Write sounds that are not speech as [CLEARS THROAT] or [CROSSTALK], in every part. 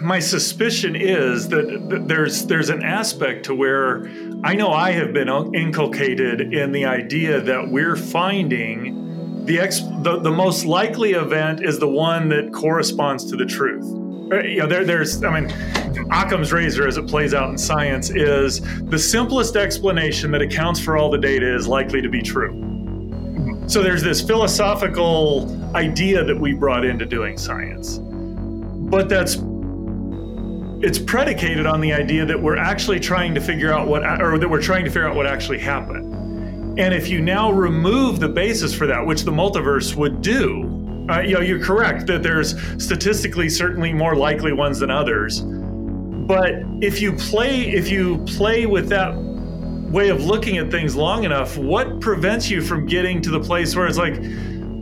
my suspicion is that there's there's an aspect to where I know I have been inculcated in the idea that we're finding the ex the, the most likely event is the one that corresponds to the truth. Uh, you know, there, there's I mean, Occam's razor as it plays out in science is the simplest explanation that accounts for all the data is likely to be true. So there's this philosophical idea that we brought into doing science. But that's it's predicated on the idea that we're actually trying to figure out what or that we're trying to figure out what actually happened. And if you now remove the basis for that, which the multiverse would do, uh, you know, you're correct that there's statistically certainly more likely ones than others. But if you play if you play with that way of looking at things long enough, what prevents you from getting to the place where it's like,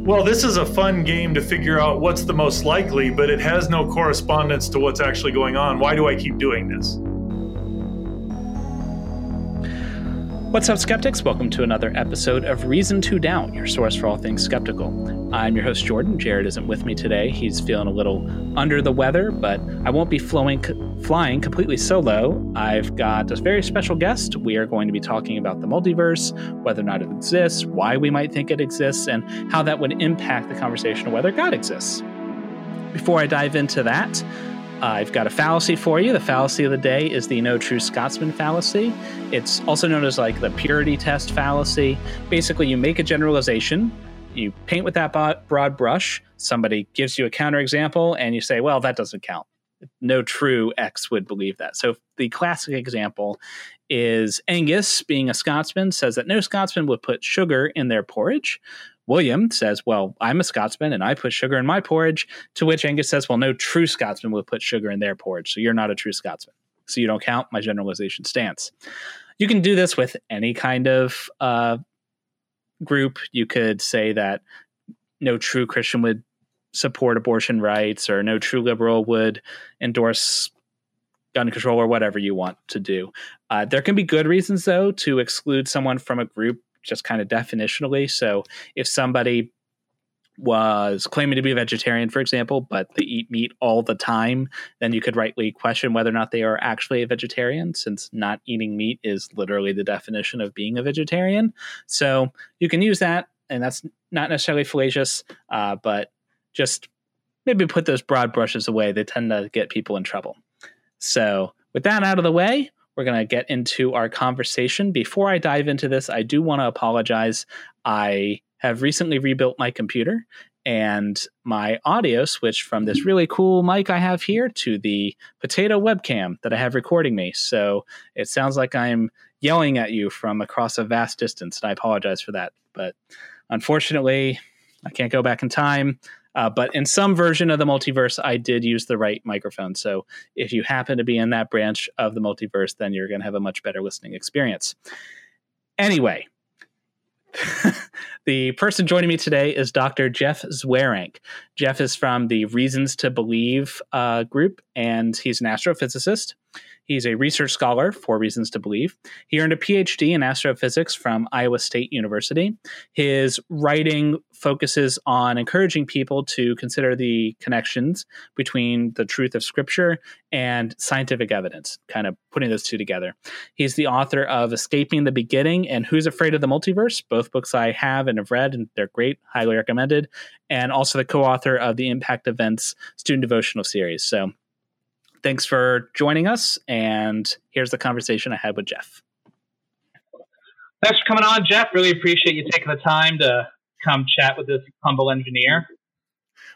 well, this is a fun game to figure out what's the most likely, but it has no correspondence to what's actually going on. Why do I keep doing this? What's up, skeptics? Welcome to another episode of Reason to Doubt, your source for all things skeptical. I'm your host, Jordan. Jared isn't with me today. He's feeling a little under the weather, but I won't be flowing, flying completely solo. I've got a very special guest. We are going to be talking about the multiverse, whether or not it exists, why we might think it exists, and how that would impact the conversation of whether God exists. Before I dive into that, I've got a fallacy for you. The fallacy of the day is the no true Scotsman fallacy. It's also known as like the purity test fallacy. Basically, you make a generalization, you paint with that broad brush, somebody gives you a counterexample, and you say, well, that doesn't count. No true X would believe that. So the classic example is Angus, being a Scotsman, says that no Scotsman would put sugar in their porridge. William says, Well, I'm a Scotsman and I put sugar in my porridge. To which Angus says, Well, no true Scotsman would put sugar in their porridge. So you're not a true Scotsman. So you don't count. My generalization stance. You can do this with any kind of uh, group. You could say that no true Christian would support abortion rights or no true liberal would endorse gun control or whatever you want to do. Uh, there can be good reasons, though, to exclude someone from a group just kind of definitionally. So if somebody was claiming to be a vegetarian, for example, but they eat meat all the time, then you could rightly question whether or not they are actually a vegetarian, since not eating meat is literally the definition of being a vegetarian. So you can use that, and that's not necessarily fallacious, uh, but just maybe put those broad brushes away. They tend to get people in trouble. So with that out of the way, we're going to get into our conversation. Before I dive into this, I do want to apologize. I have recently rebuilt my computer and my audio switched from this really cool mic I have here to the potato webcam that I have recording me. So it sounds like I'm yelling at you from across a vast distance. And I apologize for that. But unfortunately, I can't go back in time. Uh, but in some version of the multiverse, I did use the right microphone. So if you happen to be in that branch of the multiverse, then you're going to have a much better listening experience. Anyway, [LAUGHS] the person joining me today is Dr. Jeff Zweerink. Jeff is from the Reasons to Believe uh, group, and he's an astrophysicist. He's a research scholar for Reasons to Believe. He earned a PhD in astrophysics from Iowa State University. His writing focuses on encouraging people to consider the connections between the truth of Scripture and scientific evidence, kind of putting those two together. He's the author of Escaping the Beginning and Who's Afraid of the Multiverse, both books I have and have read, and they're great, highly recommended, and also the co author of the Impact Events Student Devotional Series. So, thanks for joining us. And here's the conversation I had with Jeff. Thanks for coming on, Jeff. Really appreciate you taking the time to come chat with this humble engineer.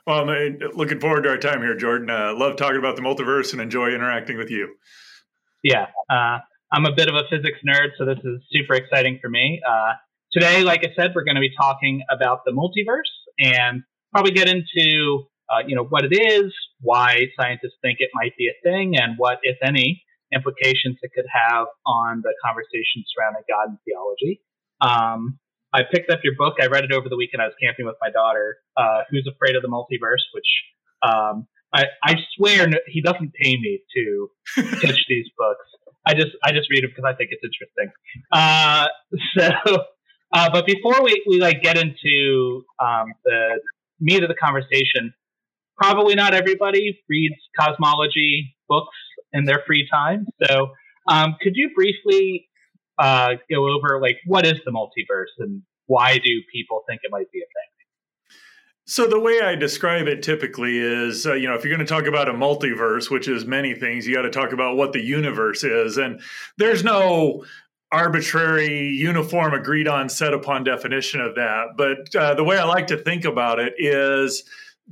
Well, I'm looking forward to our time here, Jordan. Uh, love talking about the multiverse and enjoy interacting with you. Yeah, uh, I'm a bit of a physics nerd, so this is super exciting for me. Uh, today, like I said, we're going to be talking about the multiverse and probably get into uh, you know what it is, why scientists think it might be a thing, and what, if any, implications it could have on the conversation surrounding God and theology. Um, I picked up your book. I read it over the weekend. I was camping with my daughter, uh, who's afraid of the multiverse, which um, I, I swear no, he doesn't pay me to [LAUGHS] pitch these books. I just I just read them because I think it's interesting. Uh, [LAUGHS] so, uh, but before we, we like get into um, the meat of the conversation, probably not everybody reads cosmology books in their free time. So, um, could you briefly uh, go over like what is the multiverse and why do people think it might be a thing? So the way I describe it typically is, uh, you know, if you're going to talk about a multiverse, which is many things, you got to talk about what the universe is, and there's no arbitrary, uniform, agreed on, set upon definition of that. But uh, the way I like to think about it is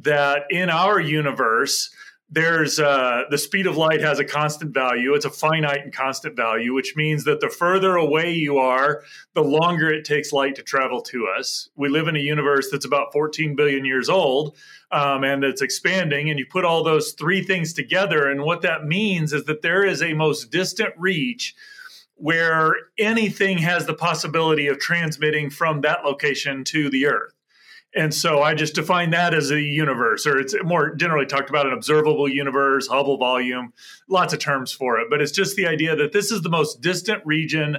that in our universe, there's uh, the speed of light has a constant value. It's a finite and constant value, which means that the further away you are, the longer it takes light to travel to us. We live in a universe that's about 14 billion years old um, and it's expanding. And you put all those three things together, and what that means is that there is a most distant reach where anything has the possibility of transmitting from that location to the Earth. And so I just define that as a universe, or it's more generally talked about an observable universe, Hubble volume, lots of terms for it. But it's just the idea that this is the most distant region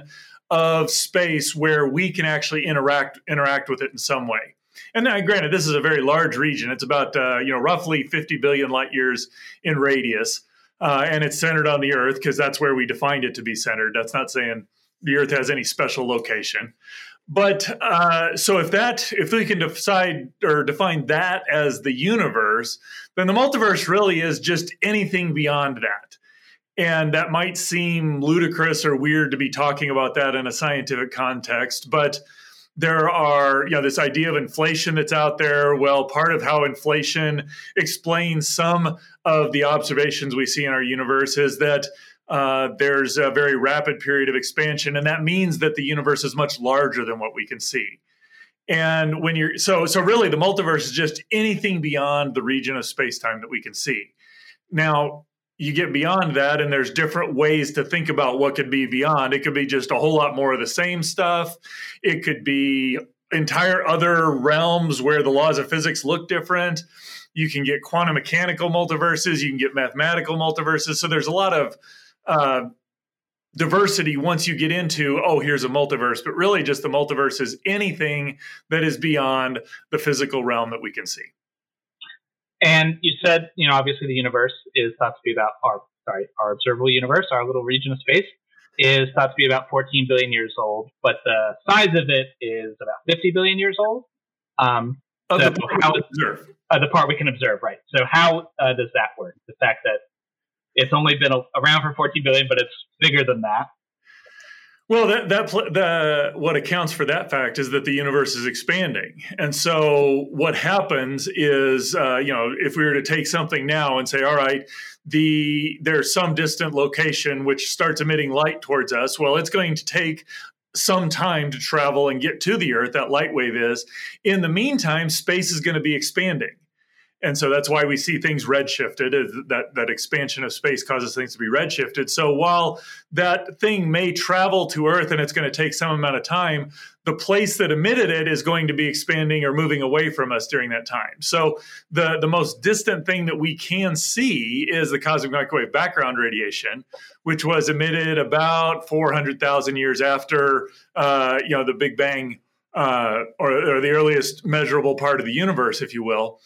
of space where we can actually interact interact with it in some way. And now, granted, this is a very large region. It's about uh, you know roughly 50 billion light years in radius, uh, and it's centered on the Earth because that's where we defined it to be centered. That's not saying the Earth has any special location. But uh, so if that if we can decide or define that as the universe, then the multiverse really is just anything beyond that. And that might seem ludicrous or weird to be talking about that in a scientific context, but there are, you know, this idea of inflation that's out there. Well, part of how inflation explains some of the observations we see in our universe is that uh, there's a very rapid period of expansion, and that means that the universe is much larger than what we can see. And when you're so so really the multiverse is just anything beyond the region of space-time that we can see. Now, you get beyond that and there's different ways to think about what could be beyond. It could be just a whole lot more of the same stuff. It could be entire other realms where the laws of physics look different. You can get quantum mechanical multiverses, you can get mathematical multiverses. So there's a lot of uh, diversity once you get into oh here's a multiverse but really just the multiverse is anything that is beyond the physical realm that we can see. And you said you know obviously the universe is thought to be about our sorry our observable universe our little region of space is thought to be about 14 billion years old but the size of it is about 50 billion years old. Um, so the, part how, uh, the part we can observe right. So how uh, does that work? The fact that it's only been around for 14 billion, but it's bigger than that. Well, that that the what accounts for that fact is that the universe is expanding, and so what happens is, uh, you know, if we were to take something now and say, all right, the there's some distant location which starts emitting light towards us. Well, it's going to take some time to travel and get to the Earth. That light wave is. In the meantime, space is going to be expanding and so that's why we see things redshifted that that expansion of space causes things to be redshifted. So while that thing may travel to earth and it's going to take some amount of time the place that emitted it is going to be expanding or moving away from us during that time. So the the most distant thing that we can see is the cosmic microwave background radiation which was emitted about 400,000 years after uh, you know the big bang uh, or, or the earliest measurable part of the universe if you will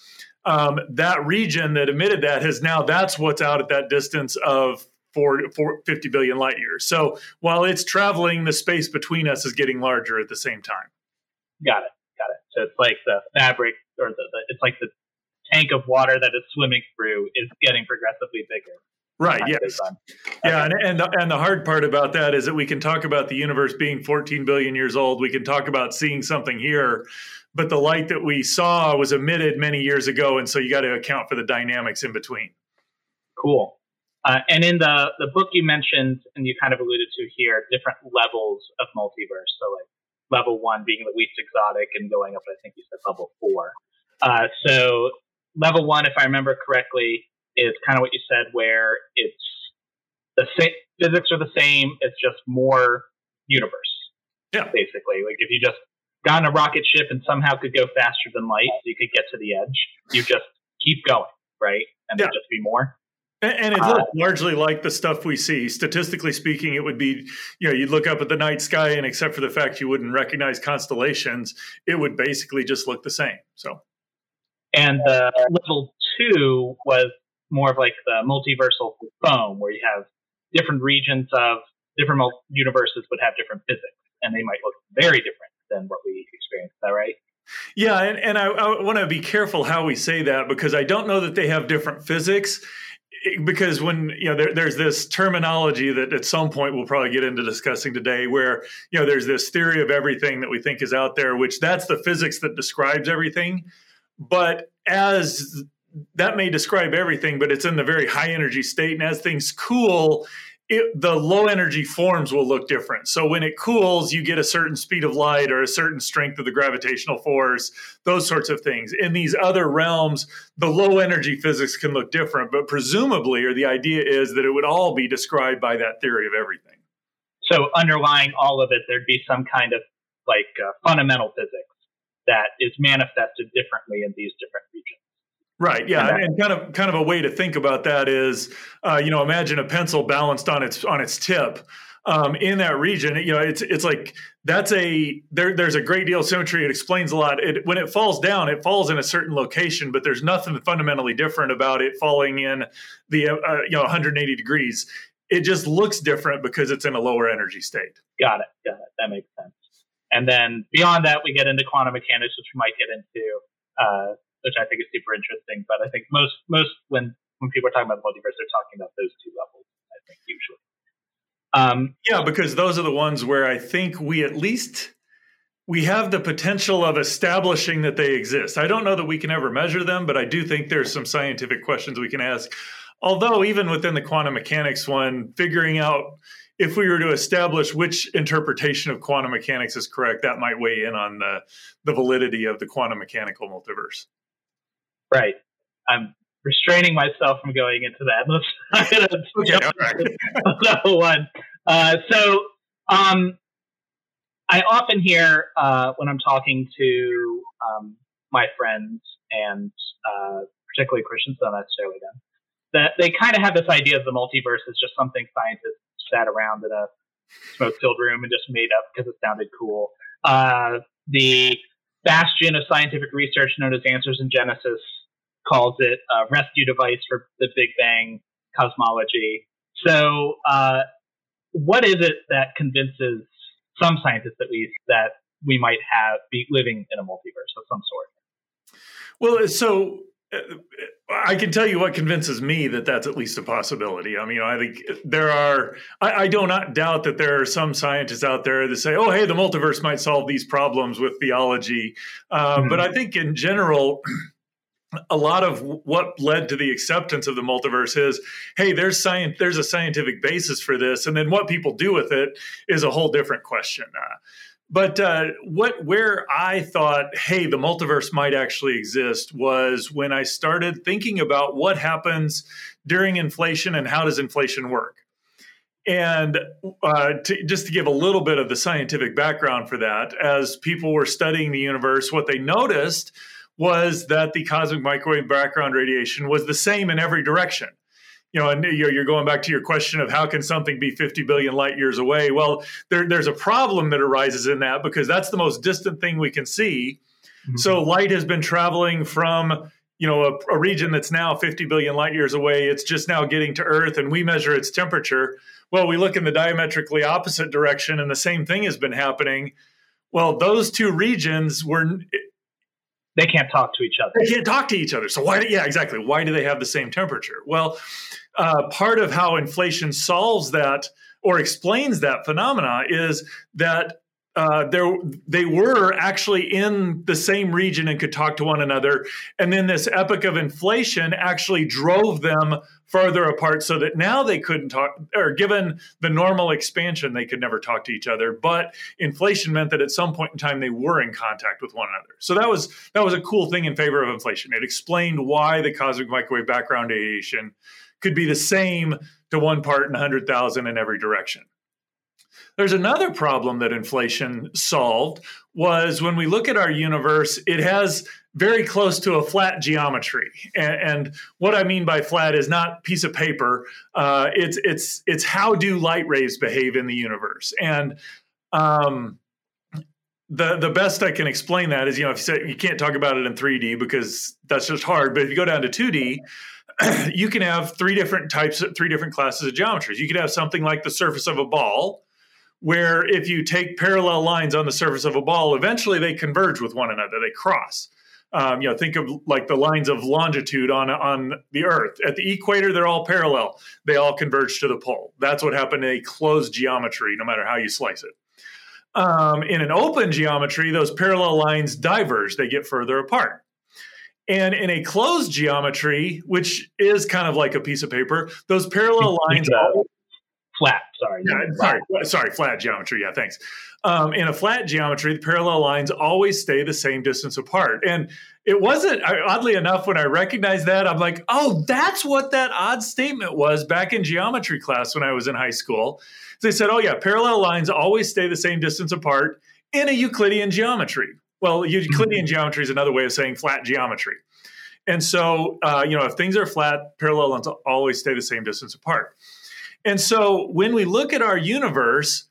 um, that region that emitted that has now that's what's out at that distance of four, four, 50 billion light years. So while it's traveling, the space between us is getting larger at the same time. Got it. Got it. So it's like the fabric or the, the it's like the tank of water that is swimming through is getting progressively bigger. Right. Yes. Yeah. And, and the, and the hard part about that is that we can talk about the universe being 14 billion years old. We can talk about seeing something here, but the light that we saw was emitted many years ago, and so you got to account for the dynamics in between. Cool. Uh, and in the the book you mentioned, and you kind of alluded to here, different levels of multiverse. So like level one being the least exotic, and going up, I think you said level four. Uh, so level one, if I remember correctly, is kind of what you said, where it's the same physics are the same. It's just more universe. Yeah. Basically, like if you just got in a rocket ship and somehow could go faster than light, so you could get to the edge. You just keep going, right? And yeah. just be more. And, and it looks uh, largely like the stuff we see. Statistically speaking, it would be, you know, you'd look up at the night sky, and except for the fact you wouldn't recognize constellations, it would basically just look the same. So, and uh, level two was more of like the multiversal foam, where you have different regions of different universes would have different physics, and they might look very different than what we experience. Is that right? Yeah, and, and I, I want to be careful how we say that because I don't know that they have different physics. Because when you know there, there's this terminology that at some point we'll probably get into discussing today, where you know there's this theory of everything that we think is out there, which that's the physics that describes everything. But as that may describe everything, but it's in the very high energy state, and as things cool, it, the low energy forms will look different. So when it cools, you get a certain speed of light or a certain strength of the gravitational force, those sorts of things. In these other realms, the low energy physics can look different, but presumably, or the idea is that it would all be described by that theory of everything. So underlying all of it, there'd be some kind of like uh, fundamental physics that is manifested differently in these different regions. Right. Yeah, and, and, kind of kind of a way to think about that is, uh, you know, imagine a pencil balanced on its on its tip. Um, in that region, you know, it's it's like that's a there. There's a great deal of symmetry. It explains a lot. It, when it falls down, it falls in a certain location, but there's nothing fundamentally different about it falling in the uh, you know 180 degrees. It just looks different because it's in a lower energy state. Got it. Got it. That makes sense. And then beyond that, we get into quantum mechanics, which we might get into. Uh, which I think is super interesting. But I think most most when when people are talking about the multiverse, they're talking about those two levels. I think usually. Um, yeah, because those are the ones where I think we at least we have the potential of establishing that they exist. I don't know that we can ever measure them, but I do think there's some scientific questions we can ask. Although even within the quantum mechanics one, figuring out if we were to establish which interpretation of quantum mechanics is correct, that might weigh in on the, the validity of the quantum mechanical multiverse. Right. I'm restraining myself from going into that. [LAUGHS] Let's okay, all right. [LAUGHS] one. Uh, so, um, I often hear uh, when I'm talking to um, my friends and uh, particularly Christians, not necessarily them, that they kind of have this idea of the multiverse as just something scientists sat around in a smoke-filled room and just made up because it sounded cool. Uh, the bastion of scientific research known as Answers in Genesis calls it a rescue device for the Big Bang cosmology. So, uh, what is it that convinces some scientists, at least, that we might have be living in a multiverse of some sort? Well, so I can tell you what convinces me that that's at least a possibility. I mean, I think there are, I, I do not doubt that there are some scientists out there that say, oh, hey, the multiverse might solve these problems with theology. Um, mm-hmm. But I think in general, a lot of what led to the acceptance of the multiverse is hey there's science there's a scientific basis for this and then what people do with it is a whole different question uh, but uh, what where i thought hey the multiverse might actually exist was when i started thinking about what happens during inflation and how does inflation work and uh, to, just to give a little bit of the scientific background for that as people were studying the universe what they noticed was that the cosmic microwave background radiation was the same in every direction. You know, and you're going back to your question of how can something be 50 billion light years away? Well, there, there's a problem that arises in that because that's the most distant thing we can see. Mm-hmm. So light has been traveling from you know a, a, region that's now 50 billion light years away it's just now getting to earth and we measure its temperature well we look in the diametrically opposite direction and the same thing has been happening well those two regions were they can't talk to each other. They can't talk to each other. So why? Yeah, exactly. Why do they have the same temperature? Well, uh, part of how inflation solves that or explains that phenomena is that uh, there they were actually in the same region and could talk to one another. And then this epoch of inflation actually drove them farther apart so that now they couldn't talk, or given the normal expansion, they could never talk to each other. But inflation meant that at some point in time they were in contact with one another. So that was that was a cool thing in favor of inflation. It explained why the cosmic microwave background radiation could be the same to one part in 100,000 in every direction. There's another problem that inflation solved was when we look at our universe, it has very close to a flat geometry. And, and what I mean by flat is not piece of paper. Uh, it's it's it's how do light rays behave in the universe? And um, the the best I can explain that is you know if you say you can't talk about it in 3D because that's just hard, but if you go down to 2D, [CLEARS THROAT] you can have three different types, three different classes of geometries. You could have something like the surface of a ball, where if you take parallel lines on the surface of a ball, eventually they converge with one another, they cross. Um, you know, think of like the lines of longitude on on the Earth. At the equator, they're all parallel; they all converge to the pole. That's what happened in a closed geometry, no matter how you slice it. Um, in an open geometry, those parallel lines diverge; they get further apart. And in a closed geometry, which is kind of like a piece of paper, those parallel lines. flat. Sorry. Yeah, sorry. Sorry. Flat geometry. Yeah. Thanks. Um, in a flat geometry, the parallel lines always stay the same distance apart. And it wasn't oddly enough when I recognized that I'm like, oh, that's what that odd statement was back in geometry class when I was in high school. They said, oh, yeah, parallel lines always stay the same distance apart in a Euclidean geometry. Well, Euclidean mm-hmm. geometry is another way of saying flat geometry. And so, uh, you know, if things are flat, parallel lines always stay the same distance apart. And so, when we look at our universe,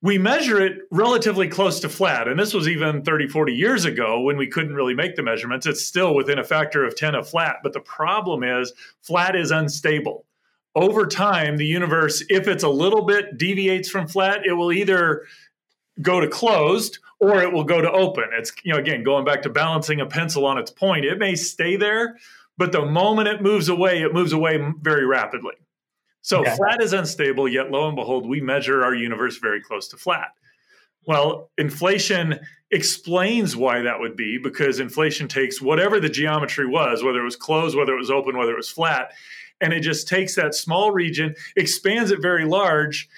we measure it relatively close to flat. And this was even 30, 40 years ago when we couldn't really make the measurements. It's still within a factor of 10 of flat. But the problem is, flat is unstable over time, the universe, if it's a little bit deviates from flat, it will either go to closed or it will go to open. It's, you know, again, going back to balancing a pencil on its point, it may stay there, but the moment it moves away, it moves away very rapidly. So okay. flat is unstable, yet lo and behold, we measure our universe very close to flat. Well, inflation explains why that would be because inflation takes whatever the geometry was, whether it was closed, whether it was open, whether it was flat, and it just takes that small region, expands it very large.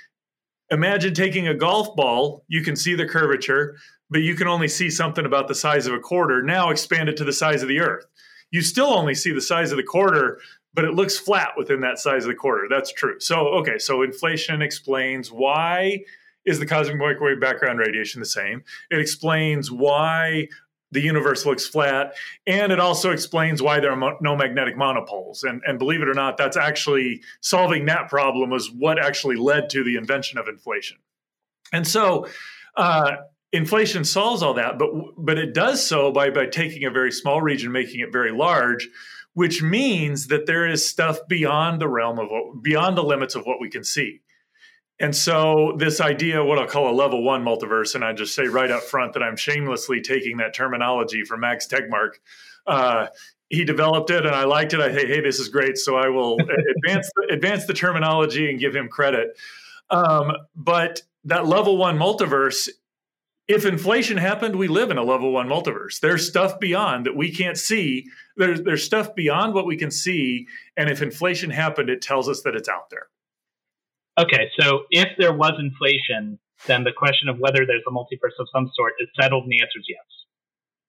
Imagine taking a golf ball, you can see the curvature, but you can only see something about the size of a quarter. Now expand it to the size of the earth. You still only see the size of the quarter, but it looks flat within that size of the quarter. That's true. So, okay, so inflation explains why is the cosmic microwave background radiation the same? It explains why the universe looks flat. And it also explains why there are no magnetic monopoles. And, and believe it or not, that's actually solving that problem was what actually led to the invention of inflation. And so, uh, inflation solves all that, but but it does so by by taking a very small region, making it very large, which means that there is stuff beyond the realm of what, beyond the limits of what we can see. And so, this idea, what I'll call a level one multiverse, and I just say right up front that I'm shamelessly taking that terminology from Max Tegmark. Uh, he developed it, and I liked it. I say, hey, this is great. So I will [LAUGHS] advance advance the terminology and give him credit. Um, but that level one multiverse, if inflation happened, we live in a level one multiverse. There's stuff beyond that we can't see. There's there's stuff beyond what we can see, and if inflation happened, it tells us that it's out there. Okay, so if there was inflation, then the question of whether there's a multiverse of some sort is settled, and the answer is yes.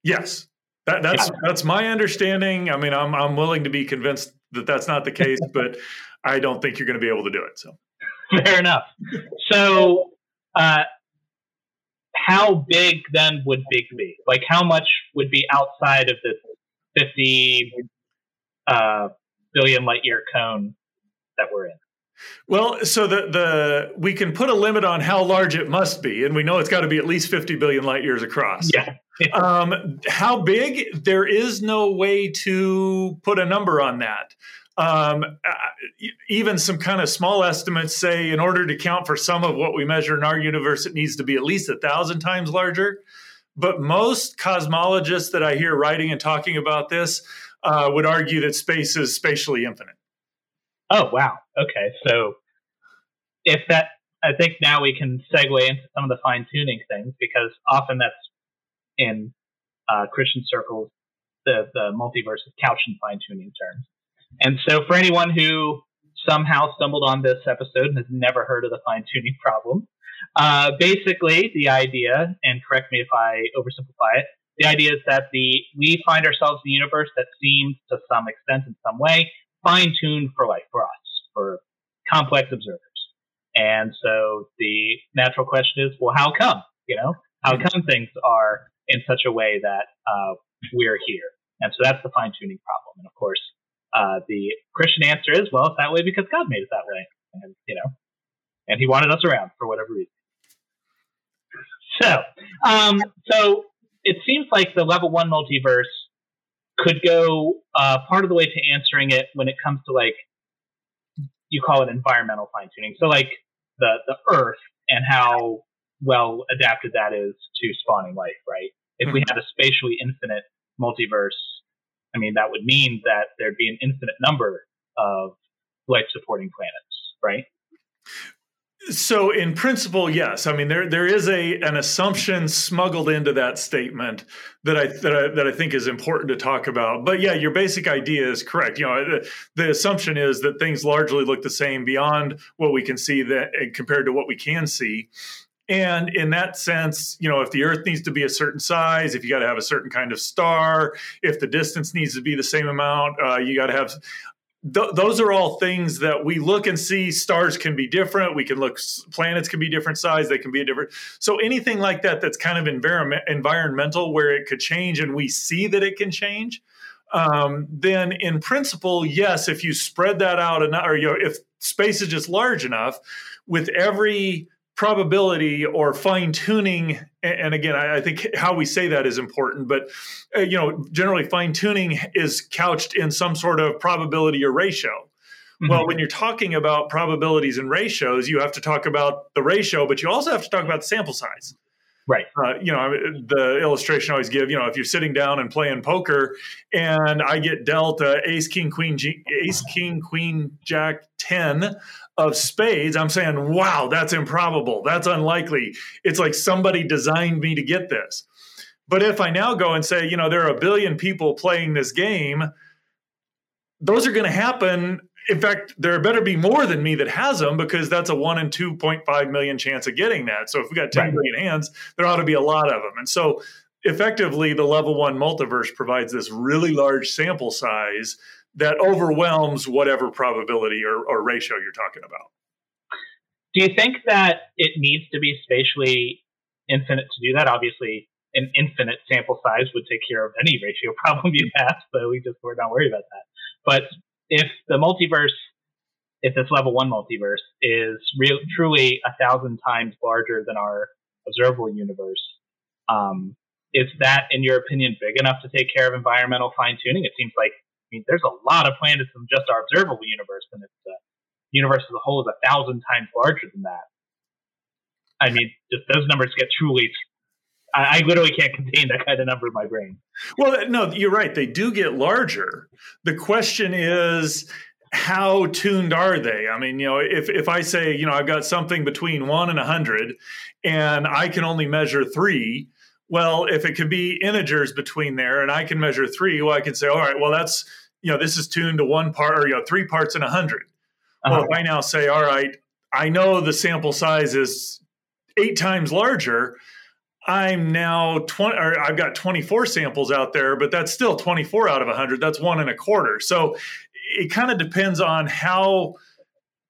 Yes, that, that's yeah. that's my understanding. I mean, I'm I'm willing to be convinced that that's not the case, [LAUGHS] but I don't think you're going to be able to do it. So, fair enough. So, uh, how big then would big be? Like, how much would be outside of this 50 uh, billion light year cone that we're in? Well, so the the we can put a limit on how large it must be, and we know it's got to be at least 50 billion light years across. Yeah. [LAUGHS] um, how big? There is no way to put a number on that. Um, uh, even some kind of small estimates say, in order to count for some of what we measure in our universe, it needs to be at least a thousand times larger. But most cosmologists that I hear writing and talking about this uh, would argue that space is spatially infinite. Oh wow. Okay. So if that, I think now we can segue into some of the fine tuning things because often that's in uh, Christian circles the the multiverse is couched in fine tuning terms. And so for anyone who somehow stumbled on this episode and has never heard of the fine tuning problem, uh, basically the idea, and correct me if I oversimplify it, the idea is that the we find ourselves in a universe that seems to some extent in some way fine tuned for life for us, for complex observers. And so the natural question is, well, how come? You know, how mm-hmm. come things are in such a way that uh, we're here? And so that's the fine tuning problem. And of course, uh, the Christian answer is, well, it's that way because God made it that way, and you know, and He wanted us around for whatever reason. So um, so it seems like the level one multiverse could go uh, part of the way to answering it when it comes to like you call it environmental fine tuning. So like the the Earth and how well adapted that is to spawning life, right? If we had a spatially infinite multiverse, I mean that would mean that there'd be an infinite number of life supporting planets, right? So, in principle, yes. I mean, there there is a an assumption smuggled into that statement that I that I, that I think is important to talk about. But yeah, your basic idea is correct. You know, the, the assumption is that things largely look the same beyond what we can see that compared to what we can see. And in that sense, you know, if the Earth needs to be a certain size, if you got to have a certain kind of star, if the distance needs to be the same amount, uh, you got to have th- those are all things that we look and see stars can be different. We can look planets can be different size they can be a different so anything like that that's kind of environment environmental where it could change and we see that it can change um, then in principle yes if you spread that out enough or you know, if space is just large enough with every probability or fine tuning and again I, think how we say that is important but uh, you know generally fine tuning is couched in some sort of probability or ratio mm-hmm. well when you're talking about probabilities and ratios you have to talk about the ratio but you also have to talk about the sample size right uh, you know the illustration I always give you know if you're sitting down and playing poker and i get dealt a ace king queen G, ace king queen jack 10 of spades, I'm saying, wow, that's improbable. That's unlikely. It's like somebody designed me to get this. But if I now go and say, you know, there are a billion people playing this game, those are going to happen. In fact, there better be more than me that has them because that's a one in 2.5 million chance of getting that. So if we got 10 right. million hands, there ought to be a lot of them. And so effectively, the level one multiverse provides this really large sample size that overwhelms whatever probability or, or ratio you're talking about. Do you think that it needs to be spatially infinite to do that? Obviously, an infinite sample size would take care of any ratio [LAUGHS] problem you have, so we just we're not worried about that. But if the multiverse, if this level one multiverse is real, truly a thousand times larger than our observable universe, um, is that, in your opinion, big enough to take care of environmental fine tuning? It seems like I mean, there's a lot of planets in just our observable universe, and if the universe as a whole is a thousand times larger than that, I mean, just those numbers get truly. I, I literally can't contain that kind of number in my brain. Well, no, you're right. They do get larger. The question is, how tuned are they? I mean, you know, if if I say, you know, I've got something between one and a hundred, and I can only measure three, well, if it could be integers between there, and I can measure three, well, I can say, all right, well, that's you know, this is tuned to one part or, you know, three parts in a 100 uh-huh. Well, if I now say, all right, I know the sample size is eight times larger, I'm now 20, or I've got 24 samples out there, but that's still 24 out of 100. That's one and a quarter. So it kind of depends on how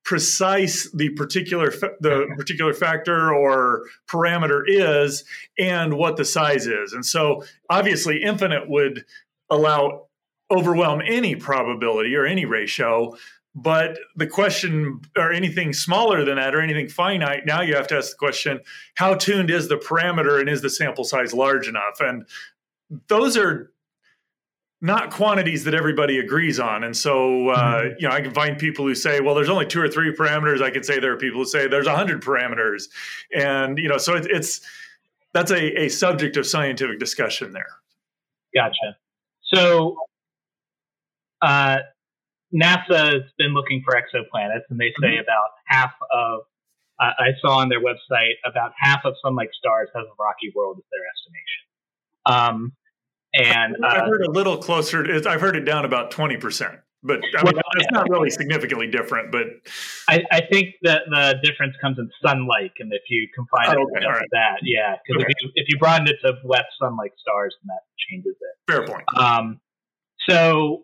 precise the particular the particular factor or parameter is and what the size is. And so obviously infinite would allow overwhelm any probability or any ratio. But the question, or anything smaller than that, or anything finite, now you have to ask the question how tuned is the parameter and is the sample size large enough? And those are not quantities that everybody agrees on. And so, uh, mm-hmm. you know, I can find people who say, well, there's only two or three parameters. I can say there are people who say there's a hundred parameters. And, you know, so it, it's, that's a, a subject of scientific discussion there. Gotcha. So uh, NASA has been looking for exoplanets, and they say mm-hmm. about half of uh, I saw on their website about half of Sun-like stars have a rocky world as their estimation. Um, and uh, I've heard a little closer. To, I've heard it down about twenty percent, but I mean, well, that's not really significantly different. But I, I, think that the difference comes in sun-like, and if you confine oh, it to right. that, yeah, because okay. if, you, if you broaden it to less sun-like stars, then that changes it. Fair point. Um, so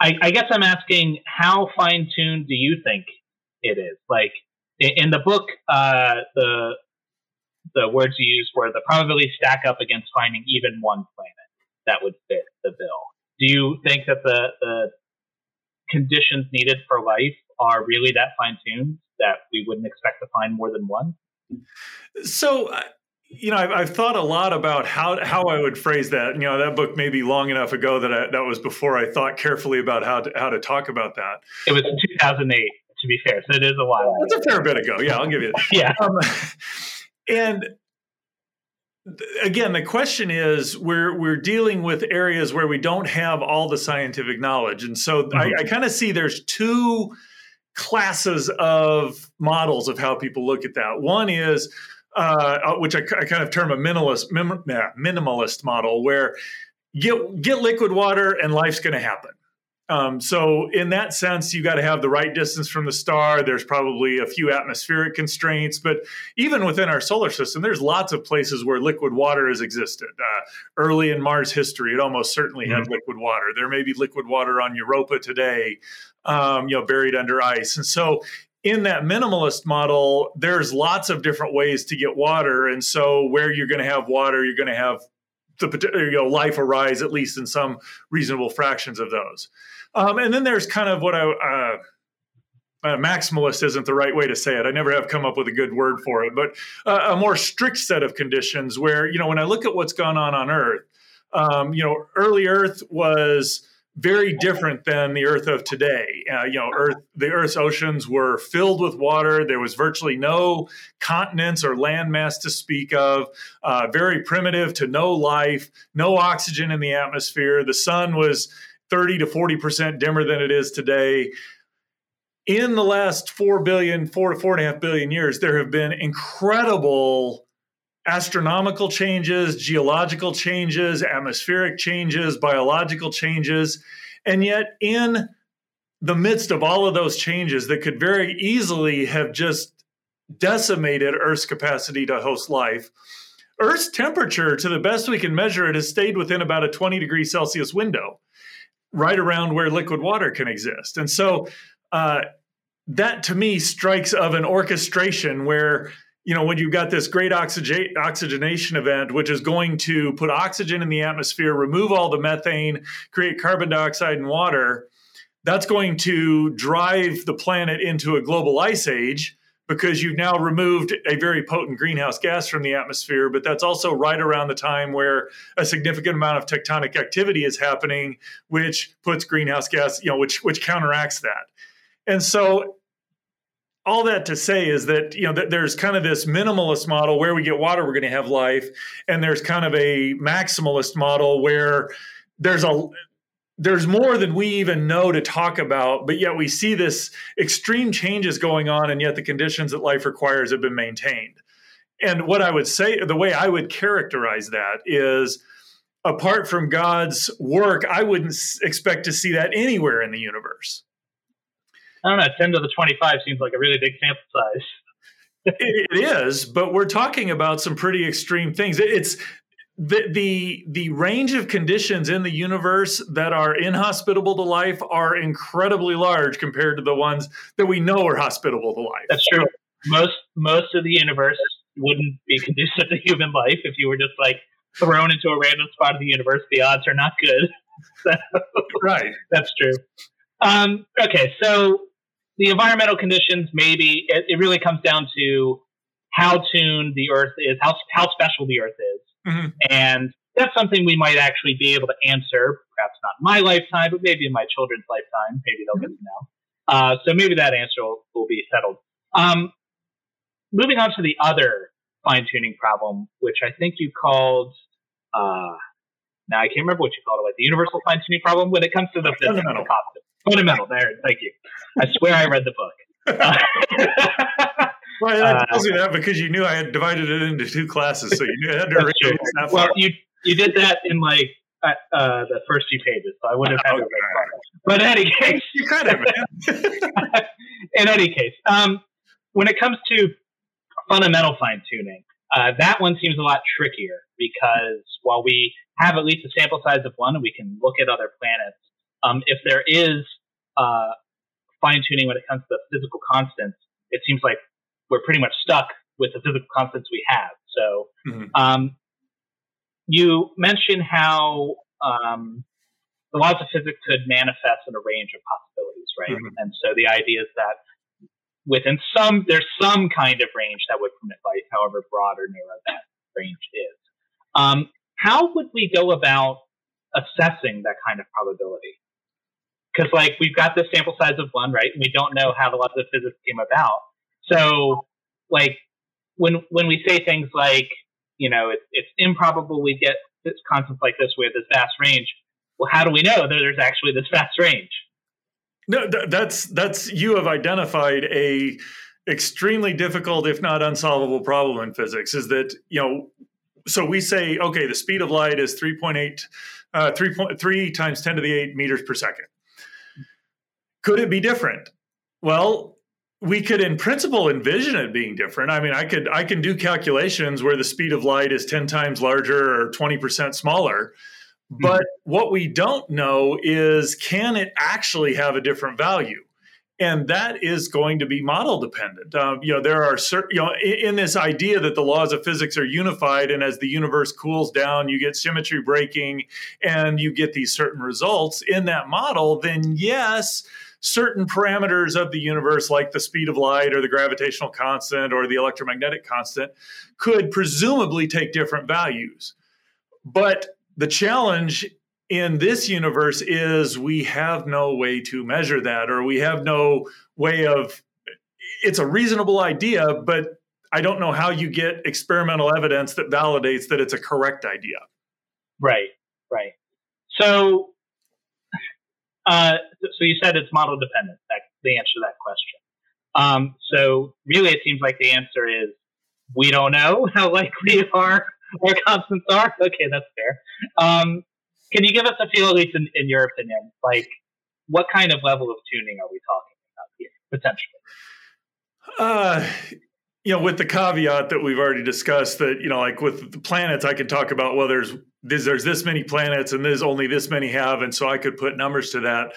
I, I guess I'm asking how fine tuned do you think it is? Like in the book, uh, the the words you used were the probability stack up against finding even one planet that would fit the bill. Do you think that the the conditions needed for life are really that fine tuned that we wouldn't expect to find more than one? So. You know, I've, I've, thought a lot about how how I would phrase that. You know, that book may be long enough ago that I, that was before I thought carefully about how to how to talk about that. It was 2008, to be fair, so it is a while. That's a fair bit ago. Yeah, I'll give you. [LAUGHS] That. yeah. Um, and again, the question is we're we're dealing with areas where we don't have all the scientific knowledge, and so mm-hmm. I, I kind of see there's two classes of models of how people look at that. One is uh, uh, which I, I, kind of term a minimalist minimalist model, where get get liquid water and life's going to happen. Um, so in that sense, you got to have the right distance from the star. There's probably a few atmospheric constraints, but even within our solar system, there's lots of places where liquid water has existed. Uh, early in Mars history, it almost certainly mm-hmm. had liquid water. There may be liquid water on Europa today, um, you know, buried under ice. And so in that minimalist model, there's lots of different ways to get water. And so, where you're going to have water, you're going to have the you know, life arise at least in some reasonable fractions of those. Um, and then there's kind of what I uh, uh, maximalist isn't the right way to say it. I never have come up with a good word for it, but uh, a more strict set of conditions where you know when I look at what's gone on on Earth, um, you know, early Earth was very different than the Earth of today. Uh, you know, Earth, the Earth's oceans were filled with water. There was virtually no continents or landmass to speak of. Uh, very primitive to no life, no oxygen in the atmosphere. The sun was 30 to 40 percent dimmer than it is today. In the last four billion, four to four and a half billion years, there have been incredible astronomical changes, geological changes, atmospheric changes, biological changes. And yet, in the midst of all of those changes that could very easily have just decimated Earth's capacity to host life, Earth's temperature, to the best we can measure it, has stayed within about a 20 degree Celsius window, right around where liquid water can exist. And so, uh, that to me strikes of an orchestration where you know, when you've got this great oxygen, oxygenation event, which is going to put oxygen in the atmosphere, remove all the methane, create carbon dioxide and water, that's going to drive the planet into a global ice age because you've now removed a very potent greenhouse gas from the atmosphere. But that's also right around the time where a significant amount of tectonic activity is happening, which puts greenhouse gas, you know, which which counteracts that. And so all that to say is that you know that there's kind of this minimalist model where we get water we're going to have life and there's kind of a maximalist model where there's a there's more than we even know to talk about but yet we see this extreme changes going on and yet the conditions that life requires have been maintained. And what i would say the way i would characterize that is apart from god's work i wouldn't expect to see that anywhere in the universe I don't know, 10 to the 25 seems like a really big sample size. [LAUGHS] it, it is, but we're talking about some pretty extreme things. It's the, the the range of conditions in the universe that are inhospitable to life are incredibly large compared to the ones that we know are hospitable to life. That's true. Most most of the universe wouldn't be conducive to human life if you were just like thrown into a random spot of the universe. The odds are not good. [LAUGHS] So, right. That's true. Um, okay, so the environmental conditions, maybe it, it, really comes down to how tuned the Earth is, how how special the Earth is, mm-hmm. and that's something we might actually be able to answer. Perhaps not in my lifetime, but maybe in my children's lifetime. Maybe they'll mm-hmm. get to know. Uh, so maybe that answer will, will be settled. Um, moving on to the other fine tuning problem, which I think you called. Uh, now I can't remember what you called it, like the universal fine tuning problem when it comes to the fundamental concept. Fundamental. There. Thank you. I swear I read the book. [LAUGHS] well, that tells you that because you knew I had divided it into two classes, so you knew I had to read it. Well, you you did that in like uh, uh, the first few pages, so I wouldn't have had okay. to read it. But in any case, you kind of. [LAUGHS] in any case, um, when it comes to fundamental fine tuning, uh, that one seems a lot trickier because while we have at least a sample size of one and we can look at other planets, um, if there is uh, fine tuning when it comes to the physical constants, it seems like we're pretty much stuck with the physical constants we have. So, mm-hmm. um, you mentioned how um, the laws of physics could manifest in a range of possibilities, right? Mm-hmm. And so the idea is that within some, there's some kind of range that would permit life, however broad or narrow that range is. Um, how would we go about assessing that kind of probability? Because like we've got this sample size of one, right? And we don't know how the laws of the physics came about. So like when when we say things like, you know, it's, it's improbable we get this constants like this with this vast range. Well, how do we know that there's actually this vast range? No, that's that's you have identified a extremely difficult, if not unsolvable, problem in physics. Is that you know so we say, okay, the speed of light is 3.8, uh, 3.3 times 10 to the 8 meters per second. Could it be different? Well, we could in principle envision it being different. I mean, I could I can do calculations where the speed of light is 10 times larger or 20% smaller. But mm-hmm. what we don't know is can it actually have a different value? and that is going to be model dependent. Um, you know, there are certain, you know, in, in, this idea that the laws of physics are unified, and as the universe cools down, you get symmetry breaking, and you get these certain results in that model. Then yes. Certain parameters of the universe, like the speed of light or the gravitational constant or the electromagnetic constant, could presumably take different values. But the challenge in this universe is we have no way to measure that or we have no way of it's a reasonable idea but i don't know how you get experimental evidence that validates that it's a correct idea right right so uh, so you said it's model dependent that the answer to that question. Um, so really it seems like the answer is we don't know [LAUGHS] how likely our our constants are. Okay that's fair. Um, can you give us a feel, at least in, in your opinion, like what kind of level of tuning are we talking about here potentially? Uh, you know, with the caveat that we've already discussed, that you know, like with the planets, I can talk about well, there's there's, there's this many planets, and there's only this many have, and so I could put numbers to that.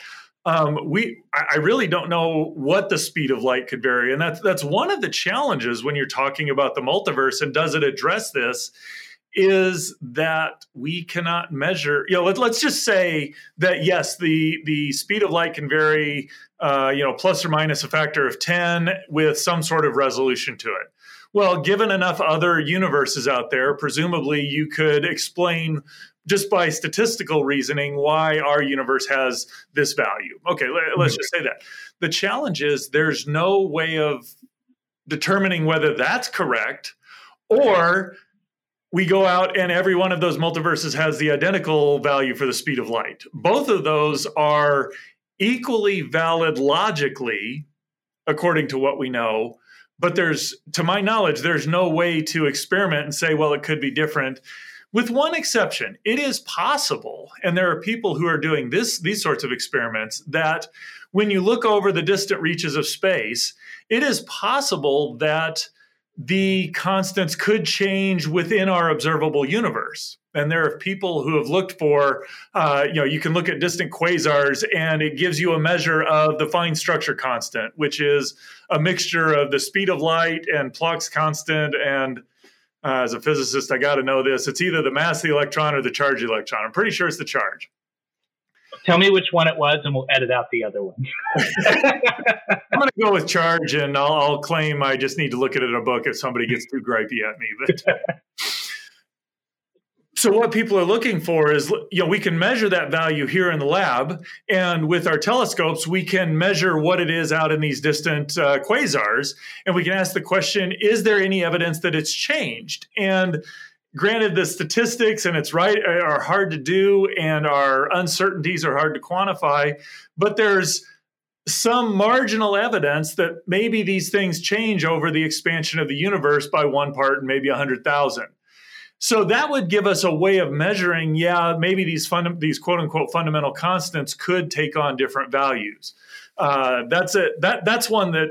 Um, we, I really don't know what the speed of light could vary, and that's that's one of the challenges when you're talking about the multiverse. And does it address this? Is that we cannot measure you know let, us just say that yes the the speed of light can vary uh, you know plus or minus a factor of 10 with some sort of resolution to it. Well given enough other universes out there presumably you could explain just by statistical reasoning why our universe has this value. Okay let, us just say that. The challenge is there's no way of determining whether that's correct or we go out and every one of those multiverses has the identical value for the speed of light. Both of those are equally valid logically, according to what we know. But there's, to my knowledge, there's no way to experiment and say, well, it could be different. With one exception, it is possible, and there are people who are doing this, these sorts of experiments, that when you look over the distant reaches of space, it is possible that the constants could change within our observable universe. And there are people who have looked for, uh, you know, you can look at distant quasars and it gives you a measure of the fine structure constant, which is a mixture of the speed of light and Planck's constant. And uh, as a physicist, I got to know this. It's either the mass of the electron or the charge of the electron. I'm pretty sure it's the charge. Tell me which one it was, and we'll edit out the other one. [LAUGHS] I'm going to go with charge, and I'll, I'll, claim I just need to look at it in a book if somebody gets too gripey at me. But [LAUGHS] so what people are looking for is, you know, we can measure that value here in the lab, and with our telescopes, we can measure what it is out in these distant uh, quasars, and we can ask the question: Is there any evidence that it's changed? And granted the statistics and it's right are hard to do and our uncertainties are hard to quantify but there's some marginal evidence that maybe these things change over the expansion of the universe by one part and maybe 100,000 so that would give us a way of measuring yeah maybe these fund, these quote unquote fundamental constants could take on different values. Uh, that's it that that's one that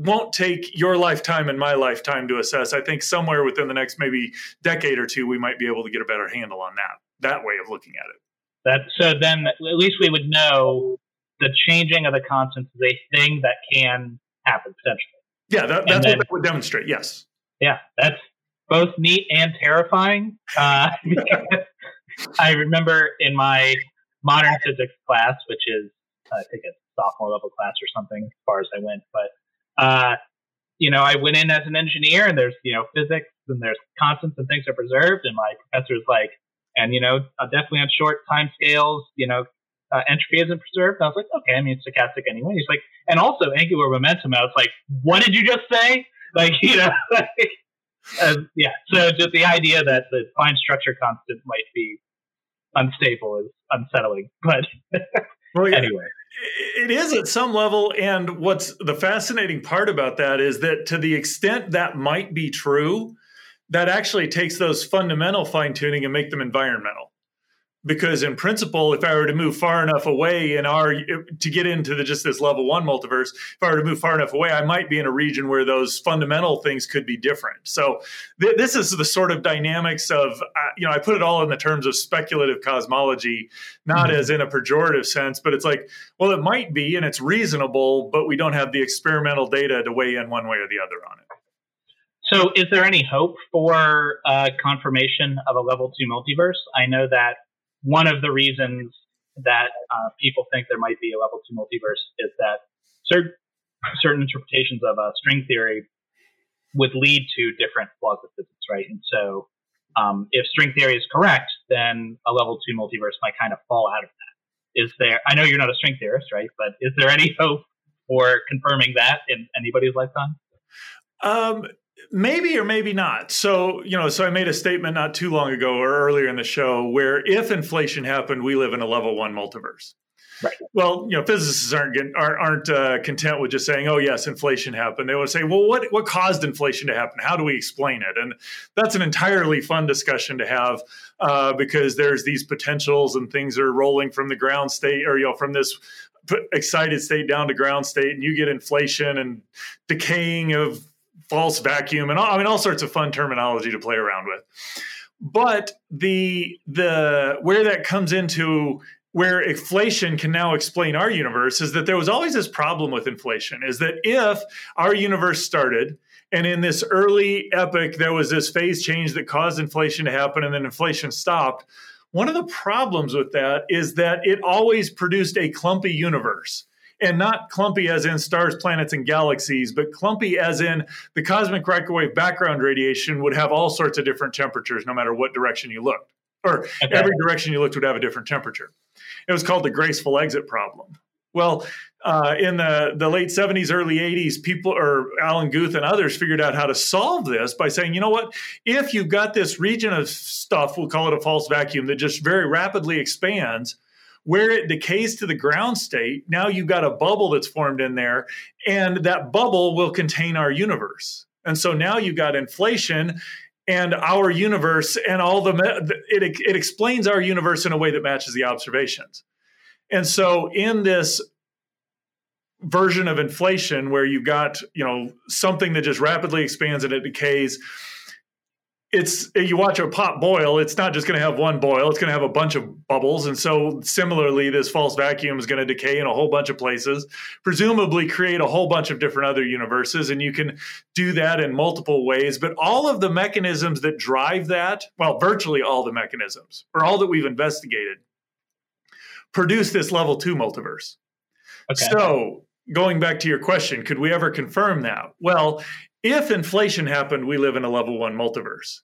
won't take your lifetime and my lifetime to assess. I think somewhere within the next maybe decade or two, we might be able to get a better handle on that that way of looking at it. That so then at least we would know the changing of the constants is a thing that can happen potentially. Yeah, that, that's then, what that would demonstrate. Yes. Yeah, that's both neat and terrifying. Uh, [LAUGHS] I remember in my modern physics class, which is I think a sophomore level class or something, as far as I went, but uh, you know, I went in as an engineer, and there's you know physics, and there's constants and things are preserved. And my professor's like, and you know, definitely on short time scales, you know, uh, entropy isn't preserved. I was like, okay, I mean, it's stochastic anyway. He's like, and also angular momentum. I was like, what did you just say? [LAUGHS] Like, you know, [LAUGHS] like, uh, yeah. So just the idea that the fine structure constant might be unstable is unsettling. But [LAUGHS] well, yeah. anyway. It is at some level. And what's the fascinating part about that is that to the extent that might be true, that actually takes those fundamental fine tuning and make them environmental because in principle if i were to move far enough away in our to get into the just this level one multiverse if i were to move far enough away i might be in a region where those fundamental things could be different so th- this is the sort of dynamics of uh, you know i put it all in the terms of speculative cosmology not mm-hmm. as in a pejorative sense but it's like well it might be and it's reasonable but we don't have the experimental data to weigh in one way or the other on it so, is there any hope for uh, confirmation of a level two multiverse? I know that one of the reasons that uh, people think there might be a level two multiverse is that certain certain interpretations of uh, string theory would lead to different laws of physics, right? And so, um, if string theory is correct, then a level two multiverse might kind of fall out of that. Is there? I know you're not a string theorist, right? But is there any [LAUGHS] hope for confirming that in anybody's lifetime? Um, maybe or maybe not. So, you know, so I made a statement not too long ago or earlier in the show where if inflation happened, we live in a level one multiverse. Right. Well, you know, physicists aren't getting, aren't, aren't uh, content with just saying, "Oh, yes, inflation happened." They want to say, "Well, what what caused inflation to happen? How do we explain it?" And that's an entirely fun discussion to have uh, because there's these potentials and things are rolling from the ground state, or you know, from this excited state down to ground state, and you get inflation and decaying of false vacuum and all, I mean all sorts of fun terminology to play around with. But the the where that comes into where inflation can now explain our universe is that there was always this problem with inflation is that if our universe started and in this early epoch there was this phase change that caused inflation to happen and then inflation stopped one of the problems with that is that it always produced a clumpy universe and not clumpy as in stars, planets, and galaxies, but clumpy as in the cosmic microwave background radiation would have all sorts of different temperatures no matter what direction you looked. Or okay. every direction you looked would have a different temperature. It was called the graceful exit problem. Well, uh, in the, the late 70s, early 80s, people or Alan Guth and others figured out how to solve this by saying, you know what, if you've got this region of stuff, we'll call it a false vacuum, that just very rapidly expands, where it decays to the ground state, now you've got a bubble that's formed in there, and that bubble will contain our universe. And so now you've got inflation and our universe and all the it, it explains our universe in a way that matches the observations. And so in this version of inflation where you've got, you know, something that just rapidly expands and it decays, it's you watch a pot boil it's not just going to have one boil it's going to have a bunch of bubbles. And so similarly this false vacuum is going to decay in a whole bunch of places presumably create a whole bunch of different other universes. And you can do that in multiple ways. But all of the mechanisms that drive that well virtually all the mechanisms or all that we've investigated produce this level 2 multiverse. Okay. so going back to your question could we ever confirm that? Well if inflation happened, we live in a level one multiverse.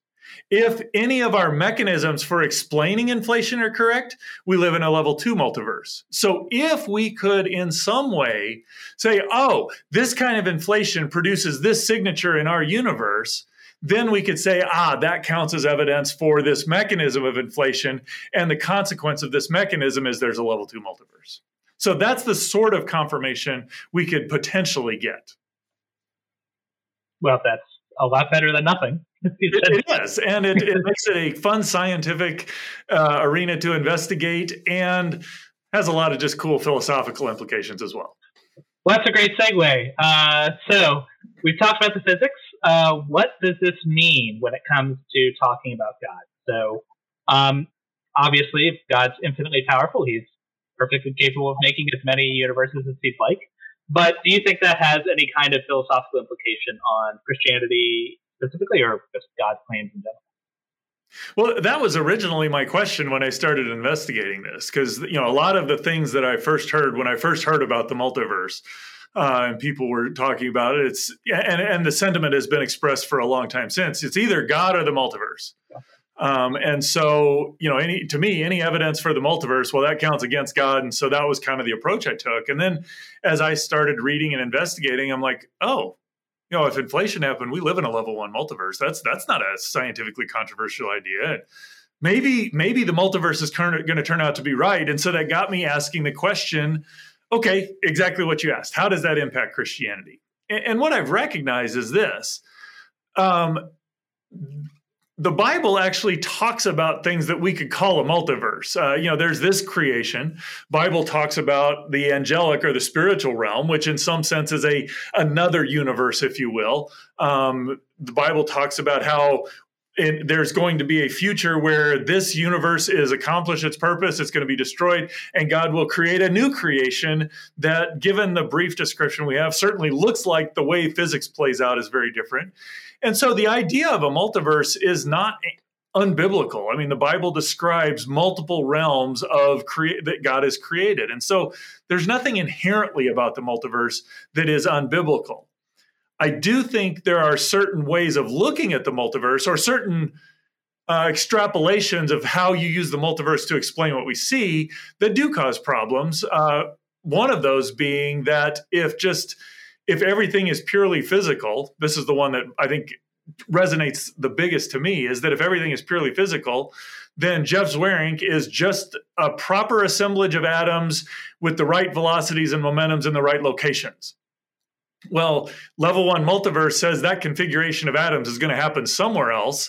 If any of our mechanisms for explaining inflation are correct, we live in a level two multiverse. So if we could, in some way, say, oh, this kind of inflation produces this signature in our universe, then we could say, ah, that counts as evidence for this mechanism of inflation. And the consequence of this mechanism is there's a level two multiverse. So that's the sort of confirmation we could potentially get well, that's a lot better than nothing. [LAUGHS] it, it is, and it, it, makes it a fun scientific uh, arena to investigate, and has a lot of just cool philosophical implications as well. Well, that's a great segue. Uh, so we've talked about the physics. Uh, what does this mean when it comes to talking about God? So, um, obviously, if God's infinitely powerful, He's perfectly capable of making as many universes as He'd like. But do you think that has any kind of philosophical implication on Christianity specifically, or just God's claims in general? Well, that was originally my question when I started investigating this, because you know a lot of the things that I first heard when I first heard about the multiverse, uh, and people were talking about it. It's and and the sentiment has been expressed for a long time since. It's either God or the multiverse. Um, and so, you know, any to me, any evidence for the multiverse, well, that counts against God. And so that was kind of the approach I took. And then as I started reading and investigating, I'm like, oh, you know, if inflation happened, we live in a level one multiverse. That's that's not a scientifically controversial idea. Maybe maybe the multiverse is going to turn out to be right. And so that got me asking the question, okay, exactly what you asked. How does that impact Christianity? And, and what I've recognized is this. Um, the Bible actually talks about things that we could call a multiverse. Uh, you know, there's this creation. Bible talks about the angelic or the spiritual realm, which in some sense is a another universe, if you will. Um, the Bible talks about how there's going to be a future where this universe is accomplished its purpose, it's going to be destroyed, and God will create a new creation that, given the brief description we have, certainly looks like the way physics plays out is very different. And so the idea of a multiverse is not unbiblical. I mean, the Bible describes multiple realms of create that God has created. And so there's nothing inherently about the multiverse that is unbiblical. I do think there are certain ways of looking at the multiverse or certain uh, extrapolations of how you use the multiverse to explain what we see that do cause problems. Uh, one of those being that if just if everything is purely physical, this is the one that I think resonates the biggest to me is that if everything is purely physical, then Jeff Zweerink is just a proper assemblage of atoms with the right velocities and momentums in the right locations. Well, level one multiverse says that configuration of atoms is going to happen somewhere else.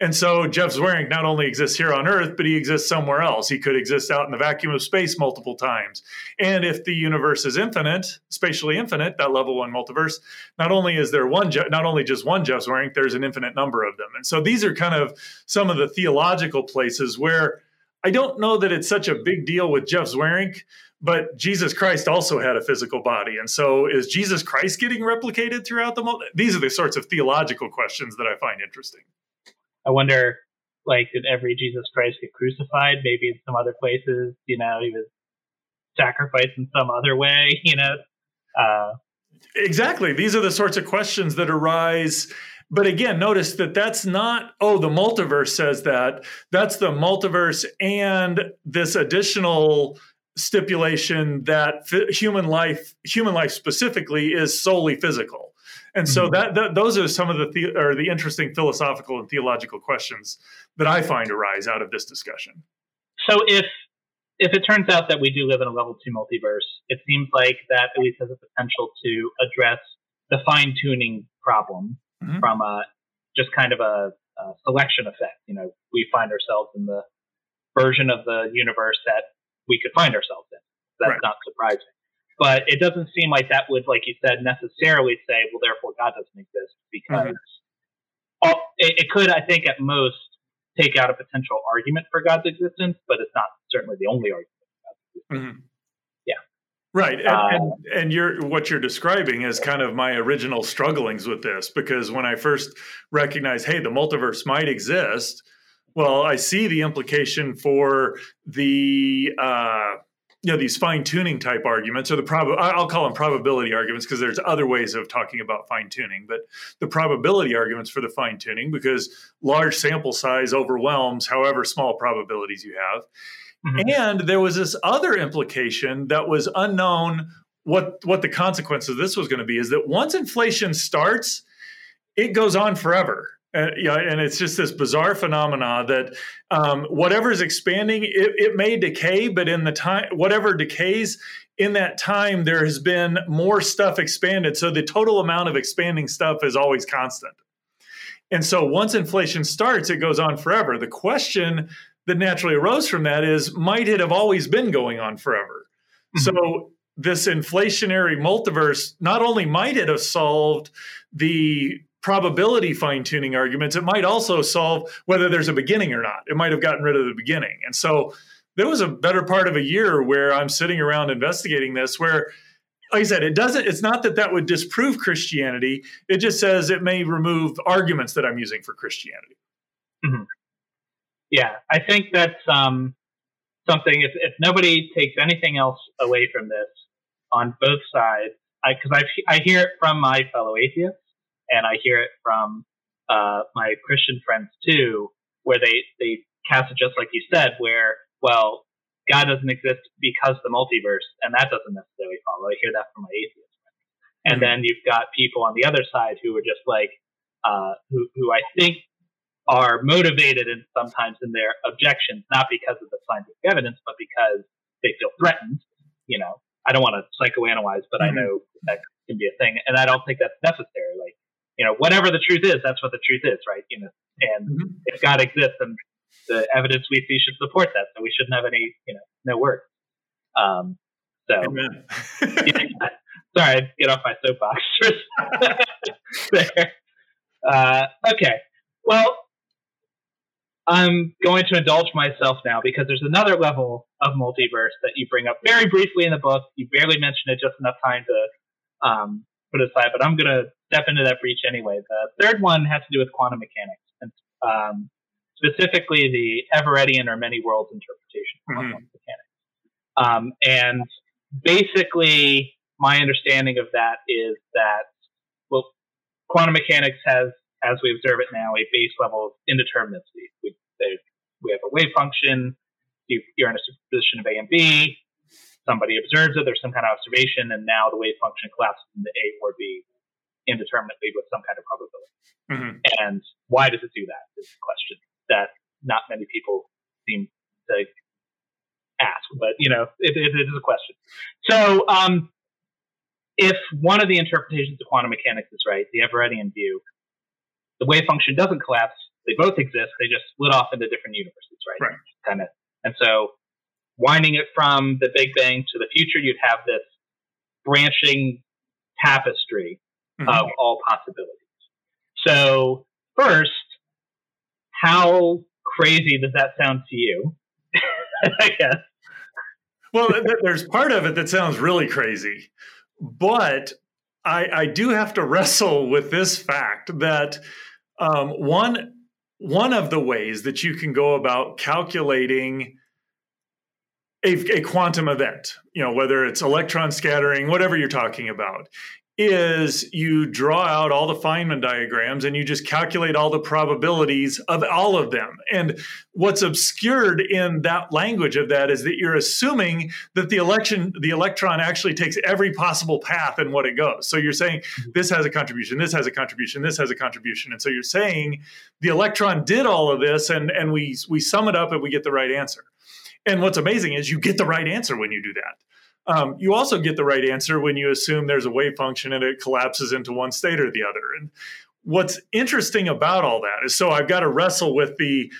And so Jeff Zweerink not only exists here on Earth, but he exists somewhere else. He could exist out in the vacuum of space multiple times. And if the universe is infinite, spatially infinite, that level one multiverse, not only is there one, not only just one Jeff Zweerink, there's an infinite number of them. And so these are kind of some of the theological places where I don't know that it's such a big deal with Jeff Zweerink, but Jesus Christ also had a physical body. And so is Jesus Christ getting replicated throughout the multi- These are the sorts of theological questions that I find interesting. I wonder like did every Jesus Christ get crucified? Maybe in some other places, you know, he was sacrificed in some other way, [LAUGHS] you know. Uh, exactly. These are the sorts of questions that arise but again, notice that that's not, oh, the multiverse says that. That's the multiverse and this additional stipulation that human life, human life specifically, is solely physical. And so mm-hmm. that, that, those are some of the, the or the interesting philosophical and theological questions that I find arise out of this discussion. So if if it turns out that we do live in a level two multiverse, it seems like that at least has a potential to address the fine tuning problem mm-hmm. from a just kind of a, a selection effect. You know, we find ourselves in the version of the universe that we could find ourselves in. That's right. not surprising. But it doesn't seem like that would, like you said, necessarily say, well, therefore God doesn't exist because mm-hmm. all, it, it, could, I think, at most take out a potential argument for God's existence, but it's not certainly the only argument. Mm-hmm. Yeah. Right, and, uh, and, and you're what you're describing is kind of my original strugglings with this because when I first recognized, hey, the multiverse might exist, well, I see the implication for the uh, you know these fine tuning type arguments, or the prob I'll call them probability arguments because there's other ways of talking about fine tuning, but the probability arguments for the fine tuning because large sample size overwhelms however small probabilities you have. Mm-hmm. And there was this other implication that was unknown what what the consequence of this was going to be is that once inflation starts, it goes on forever. Uh, yeah, and it's just this bizarre phenomena that um, whatever is expanding, it, it, may decay, but in the time, whatever decays in that time, there has been more stuff expanded. So the total amount of expanding stuff is always constant. And so once inflation starts, it goes on forever. The question that naturally arose from that is might it have always been going on forever? Mm-hmm. So this inflationary multiverse not only might it have solved the probability fine tuning arguments, it might also solve whether there's a beginning or not. It might have gotten rid of the beginning. And so there was a better part of a year where I'm sitting around investigating this, where, like I said, it doesn't, it's not that that would disprove Christianity. It just says it may remove arguments that I'm using for Christianity. Mm-hmm. Yeah, I think that's um, something, if, if nobody takes anything else away from this on both sides, because I, I, I hear it from my fellow atheists, and I hear it from uh, my Christian friends too, where they they cast it just like you said, where well, God doesn't exist because the multiverse, and that doesn't necessarily follow. I hear that from my atheist friends. And mm-hmm. then you've got people on the other side who are just like, uh, who who I think are motivated and sometimes in their objections, not because of the scientific evidence, but because they feel threatened. You know, I don't want to psychoanalyze, but mm-hmm. I know that can be a thing, and I don't think that's necessary. Like, you know, whatever the truth is, that's what the truth is, right? You know, and mm-hmm. if God exists, then the evidence we see should support that. So we shouldn't have any, you know, no words. Um, so, yeah, [LAUGHS] [LAUGHS] sorry, I'd get off my soapbox. [LAUGHS] there. Uh, okay. Well, I'm going to indulge myself now because there's another level of multiverse that you bring up very briefly in the book. You barely mention it, just enough time to um, put aside, but I'm going to step into that breach anyway. The third one has to do with quantum mechanics, and um, specifically the Everettian or many worlds interpretation of quantum mm-hmm. mechanics. Um, and basically, my understanding of that is that well, quantum mechanics has, as we observe it now, a base level of indeterminacy. We, they, we have a wave function. You, you're in a superposition of A and B. Somebody observes it. There's some kind of observation, and now the wave function collapses into A or B indeterminately with some kind of probability. Mm-hmm. And why does it do that? Is the question that not many people seem to ask, but you know, it, it is a question. So, um, if one of the interpretations of quantum mechanics is right, the Everettian view, the wave function doesn't collapse. They both exist. They just split off into different universes, right? Right. Kind of. And so, winding it from the Big Bang to the future, you'd have this branching tapestry mm-hmm. of all possibilities. So, first, how crazy does that sound to you? [LAUGHS] I guess. Well, there's part of it that sounds really crazy, but I, I do have to [LAUGHS] wrestle with this fact that um, one one of the ways that you can go about calculating a, a, quantum event, you know, whether it's electron scattering, whatever you're talking about, is you draw out all the Feynman diagrams and you just calculate all the probabilities of all of them. And what's obscured in that language of that is that you're assuming that the election, the electron actually takes every possible path and what it goes. So you're saying mm-hmm. this has a contribution, this has a contribution, this has a contribution. And so you're saying the electron did all of this and, and we we sum it up and we get the right answer. And what's amazing is you get the right answer when you do that. Um, you also get the right answer when you assume there's a wave function and it collapses into one state or the other. And what's interesting about all that is so I've got to wrestle with the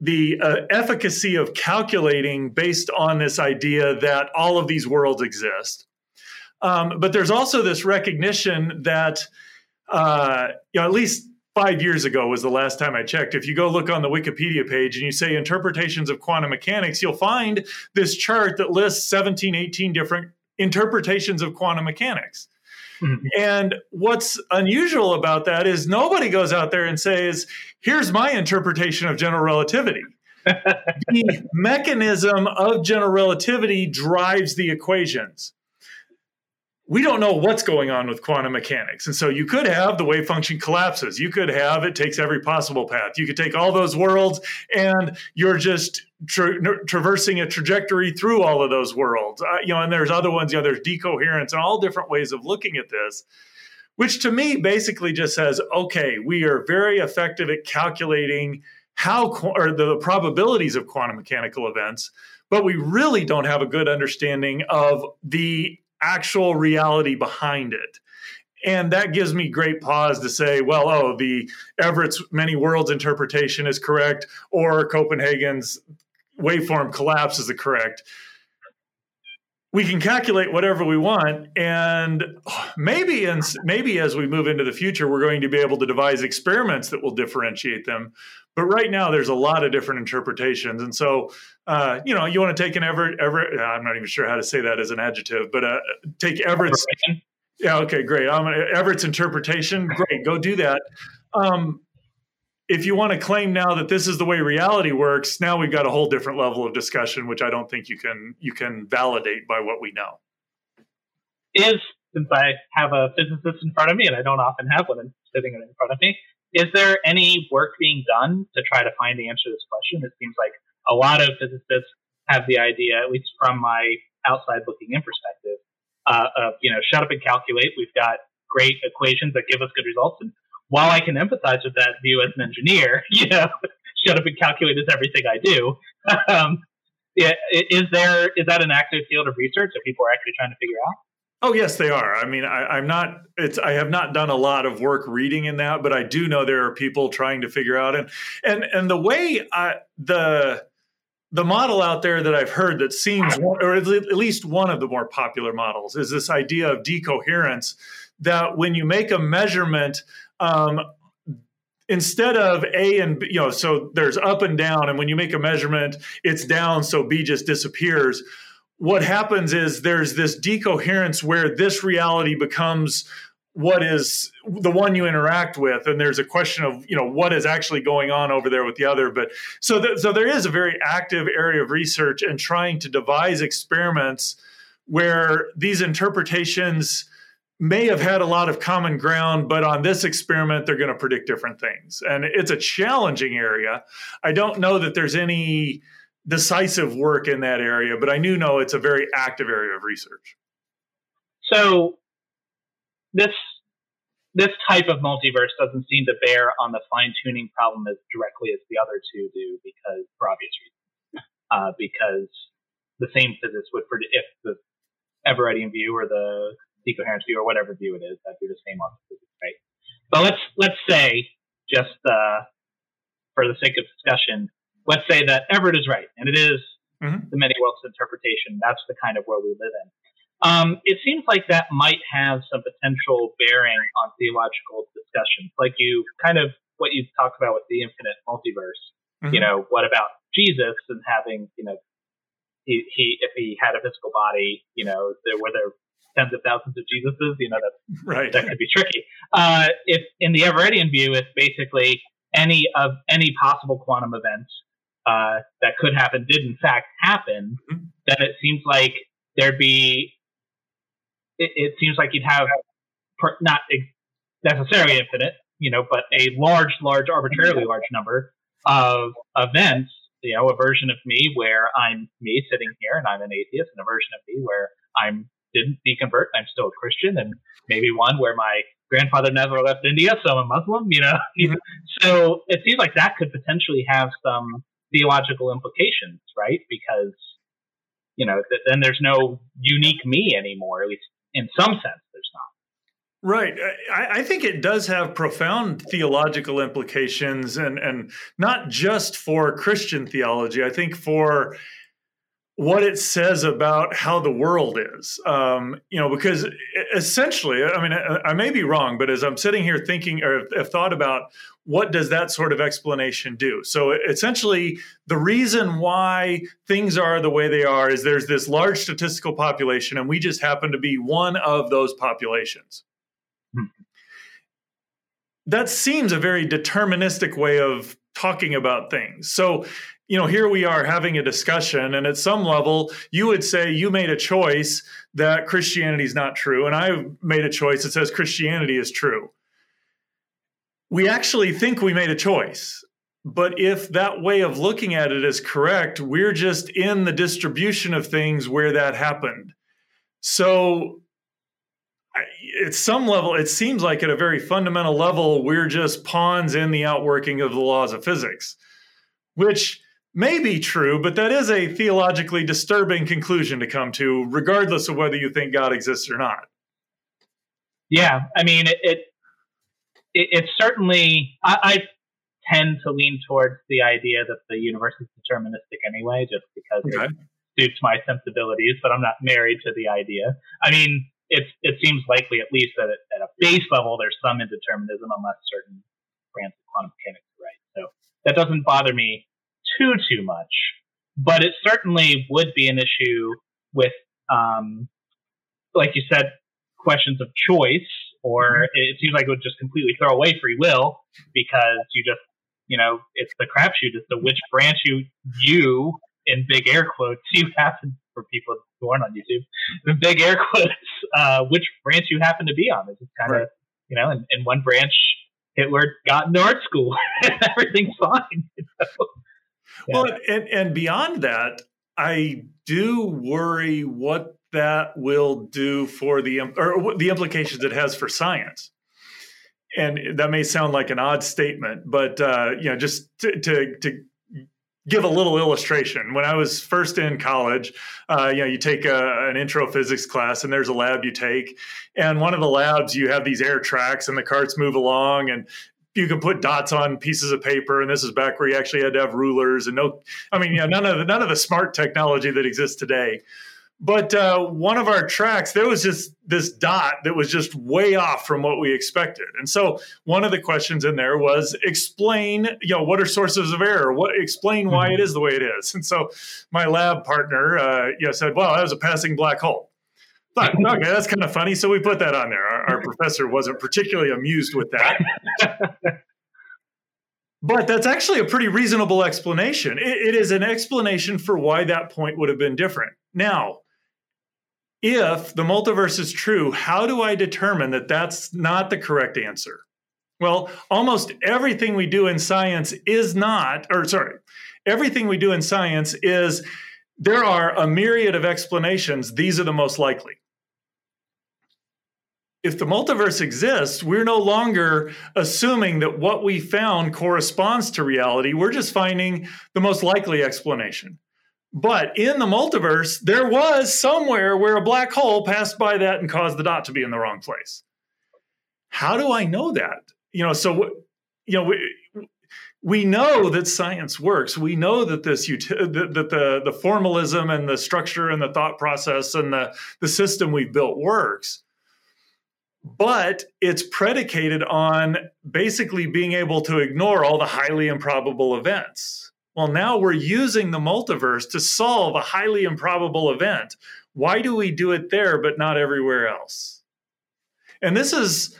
the uh, efficacy of calculating based on this idea that all of these worlds exist. Um, but there's also this recognition that, uh, you know, at least five years ago was the last time I checked. If you go look on the Wikipedia page and you say interpretations of quantum mechanics, you'll find this chart that lists 17, 18 different interpretations of quantum mechanics. Mm-hmm. And what's unusual about that is nobody goes out there and says, here's my interpretation of general relativity. [LAUGHS] the mechanism of general relativity drives the equations we don't know what's going on with quantum mechanics. And so you could have the wave function collapses. You could have it takes every possible path. You could take all those worlds and you're just tra- traversing a trajectory through all of those worlds. Uh, you know, and there's other ones, you know, there's decoherence and all different ways of looking at this, which to me basically just says, okay, we are very effective at calculating how or the probabilities of quantum mechanical events but we really don't have a good understanding of the actual reality behind it. And that gives me great pause to say, well, oh, the Everett's many worlds interpretation is correct, or Copenhagen's waveform collapse is the correct. We can calculate whatever we want, and maybe, and maybe as we move into the future, we're going to be able to devise experiments that will differentiate them. But right now, there's a lot of different interpretations, and so uh, you know, you want to take an Everett, Everett. I'm not even sure how to say that as an adjective, but uh, take Everett's. Yeah, okay, great. Um, Everett's interpretation, great. Go do that. Um, if you want to claim now that this is the way reality works, now we've got a whole different level of discussion, which I don't think you can you can validate by what we know. Is since I have a physicist in front of me, and I don't often have one sitting in front of me, is there any work being done to try to find the answer to this question? It seems like a lot of physicists have the idea, at least from my outside looking in perspective, uh, of you know, shut up and calculate. We've got great equations that give us good results, and while I can empathize with that view as an engineer, [LAUGHS] you know, shut up and calculate is everything I do. [LAUGHS] um, yeah, is there is that an active field of research that people are actually trying to figure out? Oh yes, they are. I mean, I, am not. It's I have not done a lot of work reading in that, but I do know there are people trying to figure out and and and the way I, the the model out there that I've heard that seems, or at least one of the more popular models, is this idea of decoherence. That when you make a measurement, um, instead of A and B, you know, so there's up and down, and when you make a measurement, it's down, so B just disappears. What happens is there's this decoherence where this reality becomes what is the one you interact with and there's a question of you know what is actually going on over there with the other. But so th- so there is a very active area of research and trying to devise experiments where these interpretations may have had a lot of common ground but on this experiment they're going to predict different things. And it's a challenging area. I don't know that there's any decisive work in that area but i do know it's a very active area of research so this this type of multiverse doesn't seem to bear on the fine tuning problem as directly as the other two do because for obvious reasons. Uh, because the same physics would predict if the Everettian view or the decoherence view or whatever view it is, that'd be the same on the physics, right? But let's let's say just uh, for the sake of discussion, let's say that Everett is right, and it is mm-hmm. the many worlds interpretation. That's the kind of world we live in. Um, it seems like that might have some potential bearing on theological discussions, like you kind of what you talked about with the infinite multiverse. Mm-hmm. You know, what about Jesus and having, you know, he, he if he had a physical body, you know, there were there tens of thousands of Jesuses, you know, that [LAUGHS] right. that could be tricky. Uh, if in the Everettian view, it's basically any of any possible quantum event uh, that could happen did in fact happen, mm-hmm. then it seems like there'd be it, it seems like you'd have per, not necessarily infinite, you know, but a large, large, arbitrarily large number of events. You know, a version of me where I'm me sitting here and I'm an atheist, and a version of me where I'm didn't deconvert, I'm still a Christian, and maybe one where my grandfather never left India, so I'm a Muslim. You know, mm-hmm. so it seems like that could potentially have some theological implications, right? Because you know, th- then there's no unique me anymore. At least in some sense, there's not. Right. I, I, think it does have profound theological implications and, and not just for Christian theology. I think for what it says about how the world is. Um, you know, because essentially, I mean, I, I, may be wrong, but as I'm sitting here thinking or have thought about what does that sort of explanation do? So essentially, the reason why things are the way they are is there's this large statistical population, and we just happen to be one of those populations. Hmm. That seems a very deterministic way of talking about things. So you know, here we are having a discussion, and at some level, you would say you made a choice that Christianity is not true, and I've made a choice that says Christianity is true. We actually think we made a choice. But if that way of looking at it is correct, we're just in the distribution of things where that happened. So, at some level, it seems like at a very fundamental level, we're just pawns in the outworking of the laws of physics, which may be true, but that is a theologically disturbing conclusion to come to, regardless of whether you think God exists or not. Yeah, I mean, it, it, it certainly, I, I, tend to lean towards the idea that the universe is deterministic anyway, just because okay. it suits my sensibilities, but I'm not married to the idea. I mean, it, it seems likely, at least at a, at a base level, there's some indeterminism unless certain branches of quantum mechanics are right. So that doesn't bother me too too much, but it certainly would be an issue with, um, like you said, questions of choice. Or mm-hmm. it seems like it would just completely throw away free will because you just, you know, it's the crapshoot as to which branch you, you in big air quotes, [LAUGHS] you happen for people who aren't on YouTube. The big air quotes, uh, which branch you happen to be on. It's kind of, right. you know, in, in one branch, Hitler got into art school and [LAUGHS] everything's fine. [LAUGHS] You know? Yeah. Well, and, and beyond that, I do worry what that will do for the or the implications it has for science. And that may sound like an odd statement, but uh, you know, just to, to, to give a little illustration. When I was first in college, uh, you know, you take a, an intro physics class, and there's a lab you take, and one of the labs you have these air tracks, and the carts move along, and you can put dots on pieces of paper, and this is back where you actually had to have rulers and no, I mean, yeah, none of the, none of the smart technology that exists today. But uh, one of our tracks, there was just this dot that was just way off from what we expected. And so one of the questions in there was explain, you know, what are sources of error? What explain why it mm-hmm. is the way it is. And so my lab partner, uh, you know, said, well, that was a passing black hole. But okay, that's kind of funny. So we put that on there. Our, our professor wasn't particularly amused with that. but that's actually a pretty reasonable explanation. It, it is an explanation for why that point would have been different. Now, if the multiverse is true, how do I determine that that's not the correct answer? Well, almost everything we do in science is not, or sorry, everything we do in science is there are a myriad of explanations. These are the most likely if the multiverse exists, we're no longer assuming that what we found corresponds to reality. We're just finding the most likely explanation. But in the multiverse, there was somewhere where a black hole passed by that and caused the dot to be in the wrong place. How do I know that? You know, so you know, we, we know that science works. We know that this that the the formalism and the structure and the thought process and the the system we've built works but it's predicated on basically being able to ignore all the highly improbable events. Well, now we're using the multiverse to solve a highly improbable event. Why do we do it there but not everywhere else? And this is,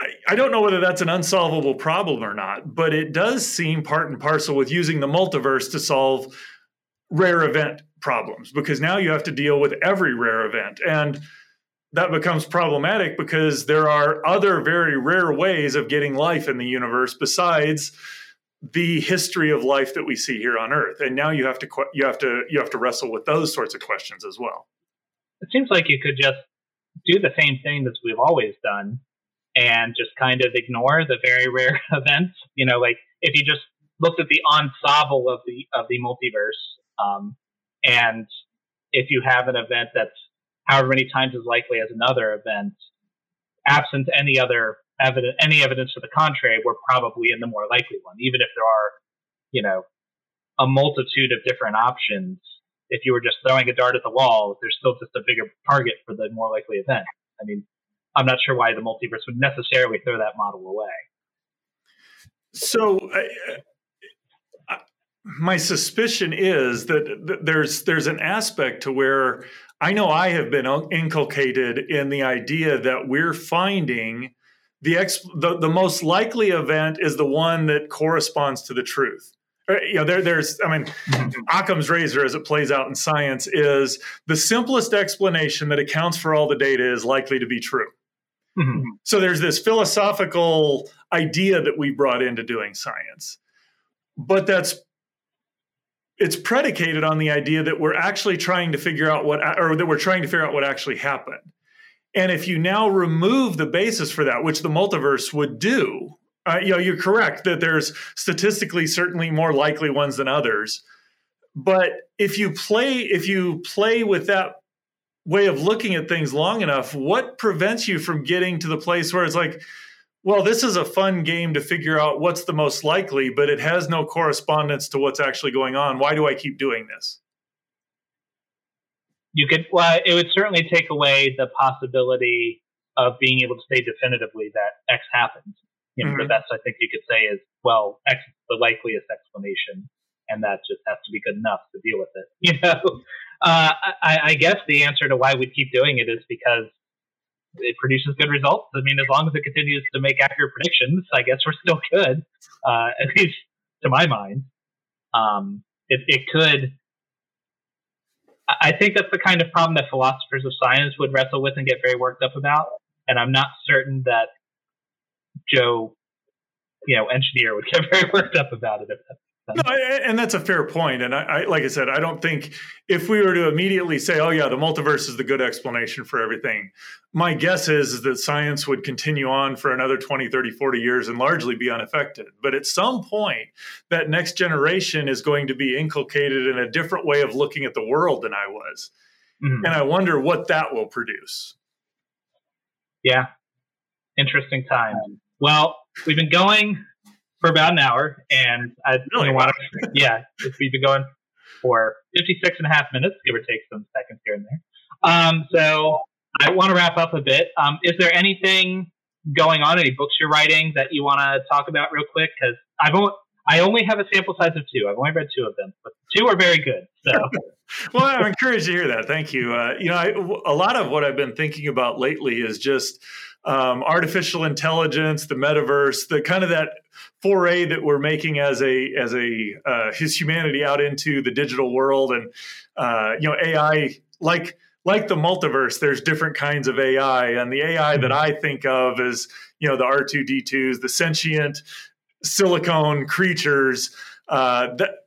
I, I don't know whether that's an unsolvable problem or not, but it does seem part and parcel with using the multiverse to solve rare event problems because now you have to deal with every rare event. And that becomes problematic because there are other very rare ways of getting life in the universe besides the history of life that we see here on earth. And now you have to you have to you have to wrestle with those sorts of questions as well. It seems like you could just do the same thing that we've always done and just kind of ignore the very rare [LAUGHS] events. You know like if you just looked at the ensemble of the of the multiverse um, and if you have an event that's however many times as likely as another event, absent any other evidence, any evidence to the contrary, we're probably in the more likely one, even if there are, you know, a multitude of different options. If you were just throwing a dart at the wall, there's still just a bigger target for the more likely event. I mean, I'm not sure why the multiverse would necessarily throw that model away. So, my suspicion is that there's there's an aspect to where I know I have been inculcated in the idea that we're finding the, ex, the the most likely event is the one that corresponds to the truth. Uh, you know, there, there's, I mean, mm-hmm. Occam's razor, as it plays out in science, is the simplest explanation that accounts for all the data is likely to be true. Mm-hmm. So there's this philosophical idea that we brought into doing science, but that's it's predicated on the idea that we're actually trying to figure out what or that we're trying to figure out what actually happened. And if you now remove the basis for that which the multiverse would do uh, you know you're correct that there's statistically certainly more likely ones than others. But if you play if you play with that way of looking at things long enough what prevents you from getting to the place where it's like well, this is a fun game to figure out what's the most likely, but it has no correspondence to what's actually going on. Why do I keep doing this? You could, well, it would certainly take away the possibility of being able to say definitively that X happened. You know, mm-hmm. the best I think you could say is, well, X is the likeliest explanation, and that just has to be good enough to deal with it. [LAUGHS] You know, uh, I, I guess the answer to why we keep doing it is because it produces good results. I mean, as long as it continues to make accurate predictions, I guess we're still good. Uh, [LAUGHS] at least to my mind, um, it, it could. I think that's the kind of problem that philosophers of science would wrestle with and get very worked up about. And I'm not certain that Joe, you know, engineer would [LAUGHS] get very worked up about it. No, and that's a fair point. And I, I, like I said, I don't think if we were to immediately say, "Oh yeah, the multiverse is the good explanation for everything," my guess is, is that science would continue on for another 20, 30, 40 years and largely be unaffected. But at some point, that next generation is going to be inculcated in a different way of looking at the world than I was, mm-hmm. and I wonder what that will produce. Yeah, interesting time. Well, we've been going for about an hour, and I really want [LAUGHS] to, yeah, we've been going for 56 and a half minutes, give or take some seconds here and there. Um, so I want to wrap up a bit. Um, is there anything going on, any books you're writing that you want to talk about real quick? Because I've only, I only have a sample size of two. I've only read two of them, but two are very good. So, [LAUGHS] well, I'm encouraged to hear that. Thank you. Uh, you know, I, a lot of what I've been thinking about lately is just um, artificial intelligence, the metaverse, the kind of that foray that we're making as a as a uh, his humanity out into the digital world, and uh, you know AI like like the multiverse. There's different kinds of AI, and the AI that I think of is you know the R2D2s, the sentient silicone creatures. Uh, that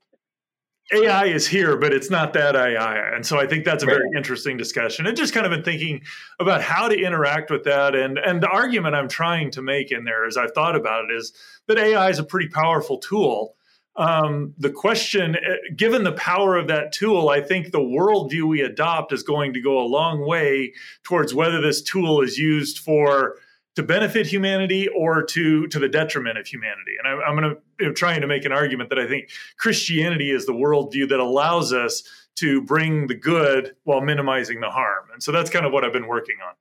AI is here, but it's not that AI. And so I think that's a very interesting discussion. And just kind of been thinking about how to interact with that. And and the argument I'm trying to make in there as I've thought about it is that AI is a pretty powerful tool. Um, the question, eh, given the power of that tool, I think the worldview we adopt is going to go a long way towards whether this tool is used for to benefit humanity or to to the detriment of humanity. And I, am going to trying to make an argument that I think Christianity is the worldview that allows us to bring the good while minimizing the harm. And so that's kind of what I've been working on.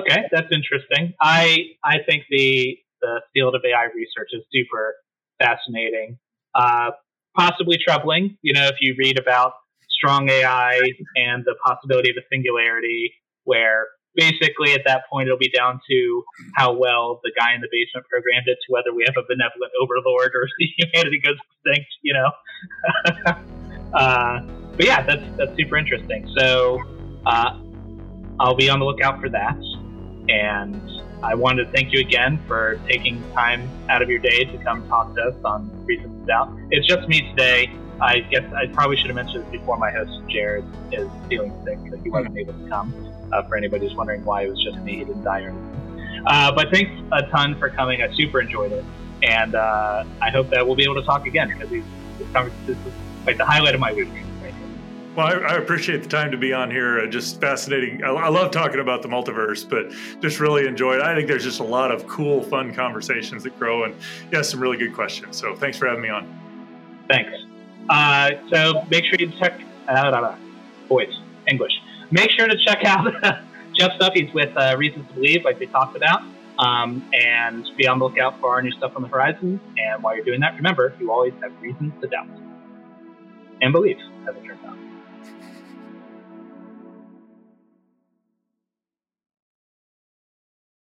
Okay, that's interesting. I I think the the field of AI research is super fascinating, uh, possibly troubling. You know, if you read about strong AI and the possibility of a singularity where basically at that point it'll be down to how well the guy in the basement programmed it to whether we have a benevolent overlord or [LAUGHS] humanity goes extinct you know [LAUGHS] uh, but yeah that's that's super interesting so uh, i'll be on the lookout for that and i wanted to thank you again for taking time out of your day to come talk to us on reasons doubt it's just me today I guess I probably should have mentioned this before. My host Jared is feeling sick, so he wasn't able to come. Uh, for anybody who's wondering why it was just me, he didn't die or anything. Uh, but thanks a ton for coming. I super enjoyed it, and uh, I hope that we'll be able to talk again because this, this is like the highlight of my week. Well, I, I, appreciate the time to be on here. Uh, just fascinating. I, I, love talking about the multiverse, but just really enjoyed. I think there's just a lot of cool, fun conversations that grow, and yeah, some really good questions. So thanks for having me on. Thanks. Uh, so make sure you check. Uh, boys, English. Make sure to check out [LAUGHS] Jeff's stuff. He's with uh, Reasons to Believe, like we talked about. Um, and be on the lookout for our new stuff on the horizon. And while you're doing that, remember, you always have reasons to doubt and believe, as it turns out.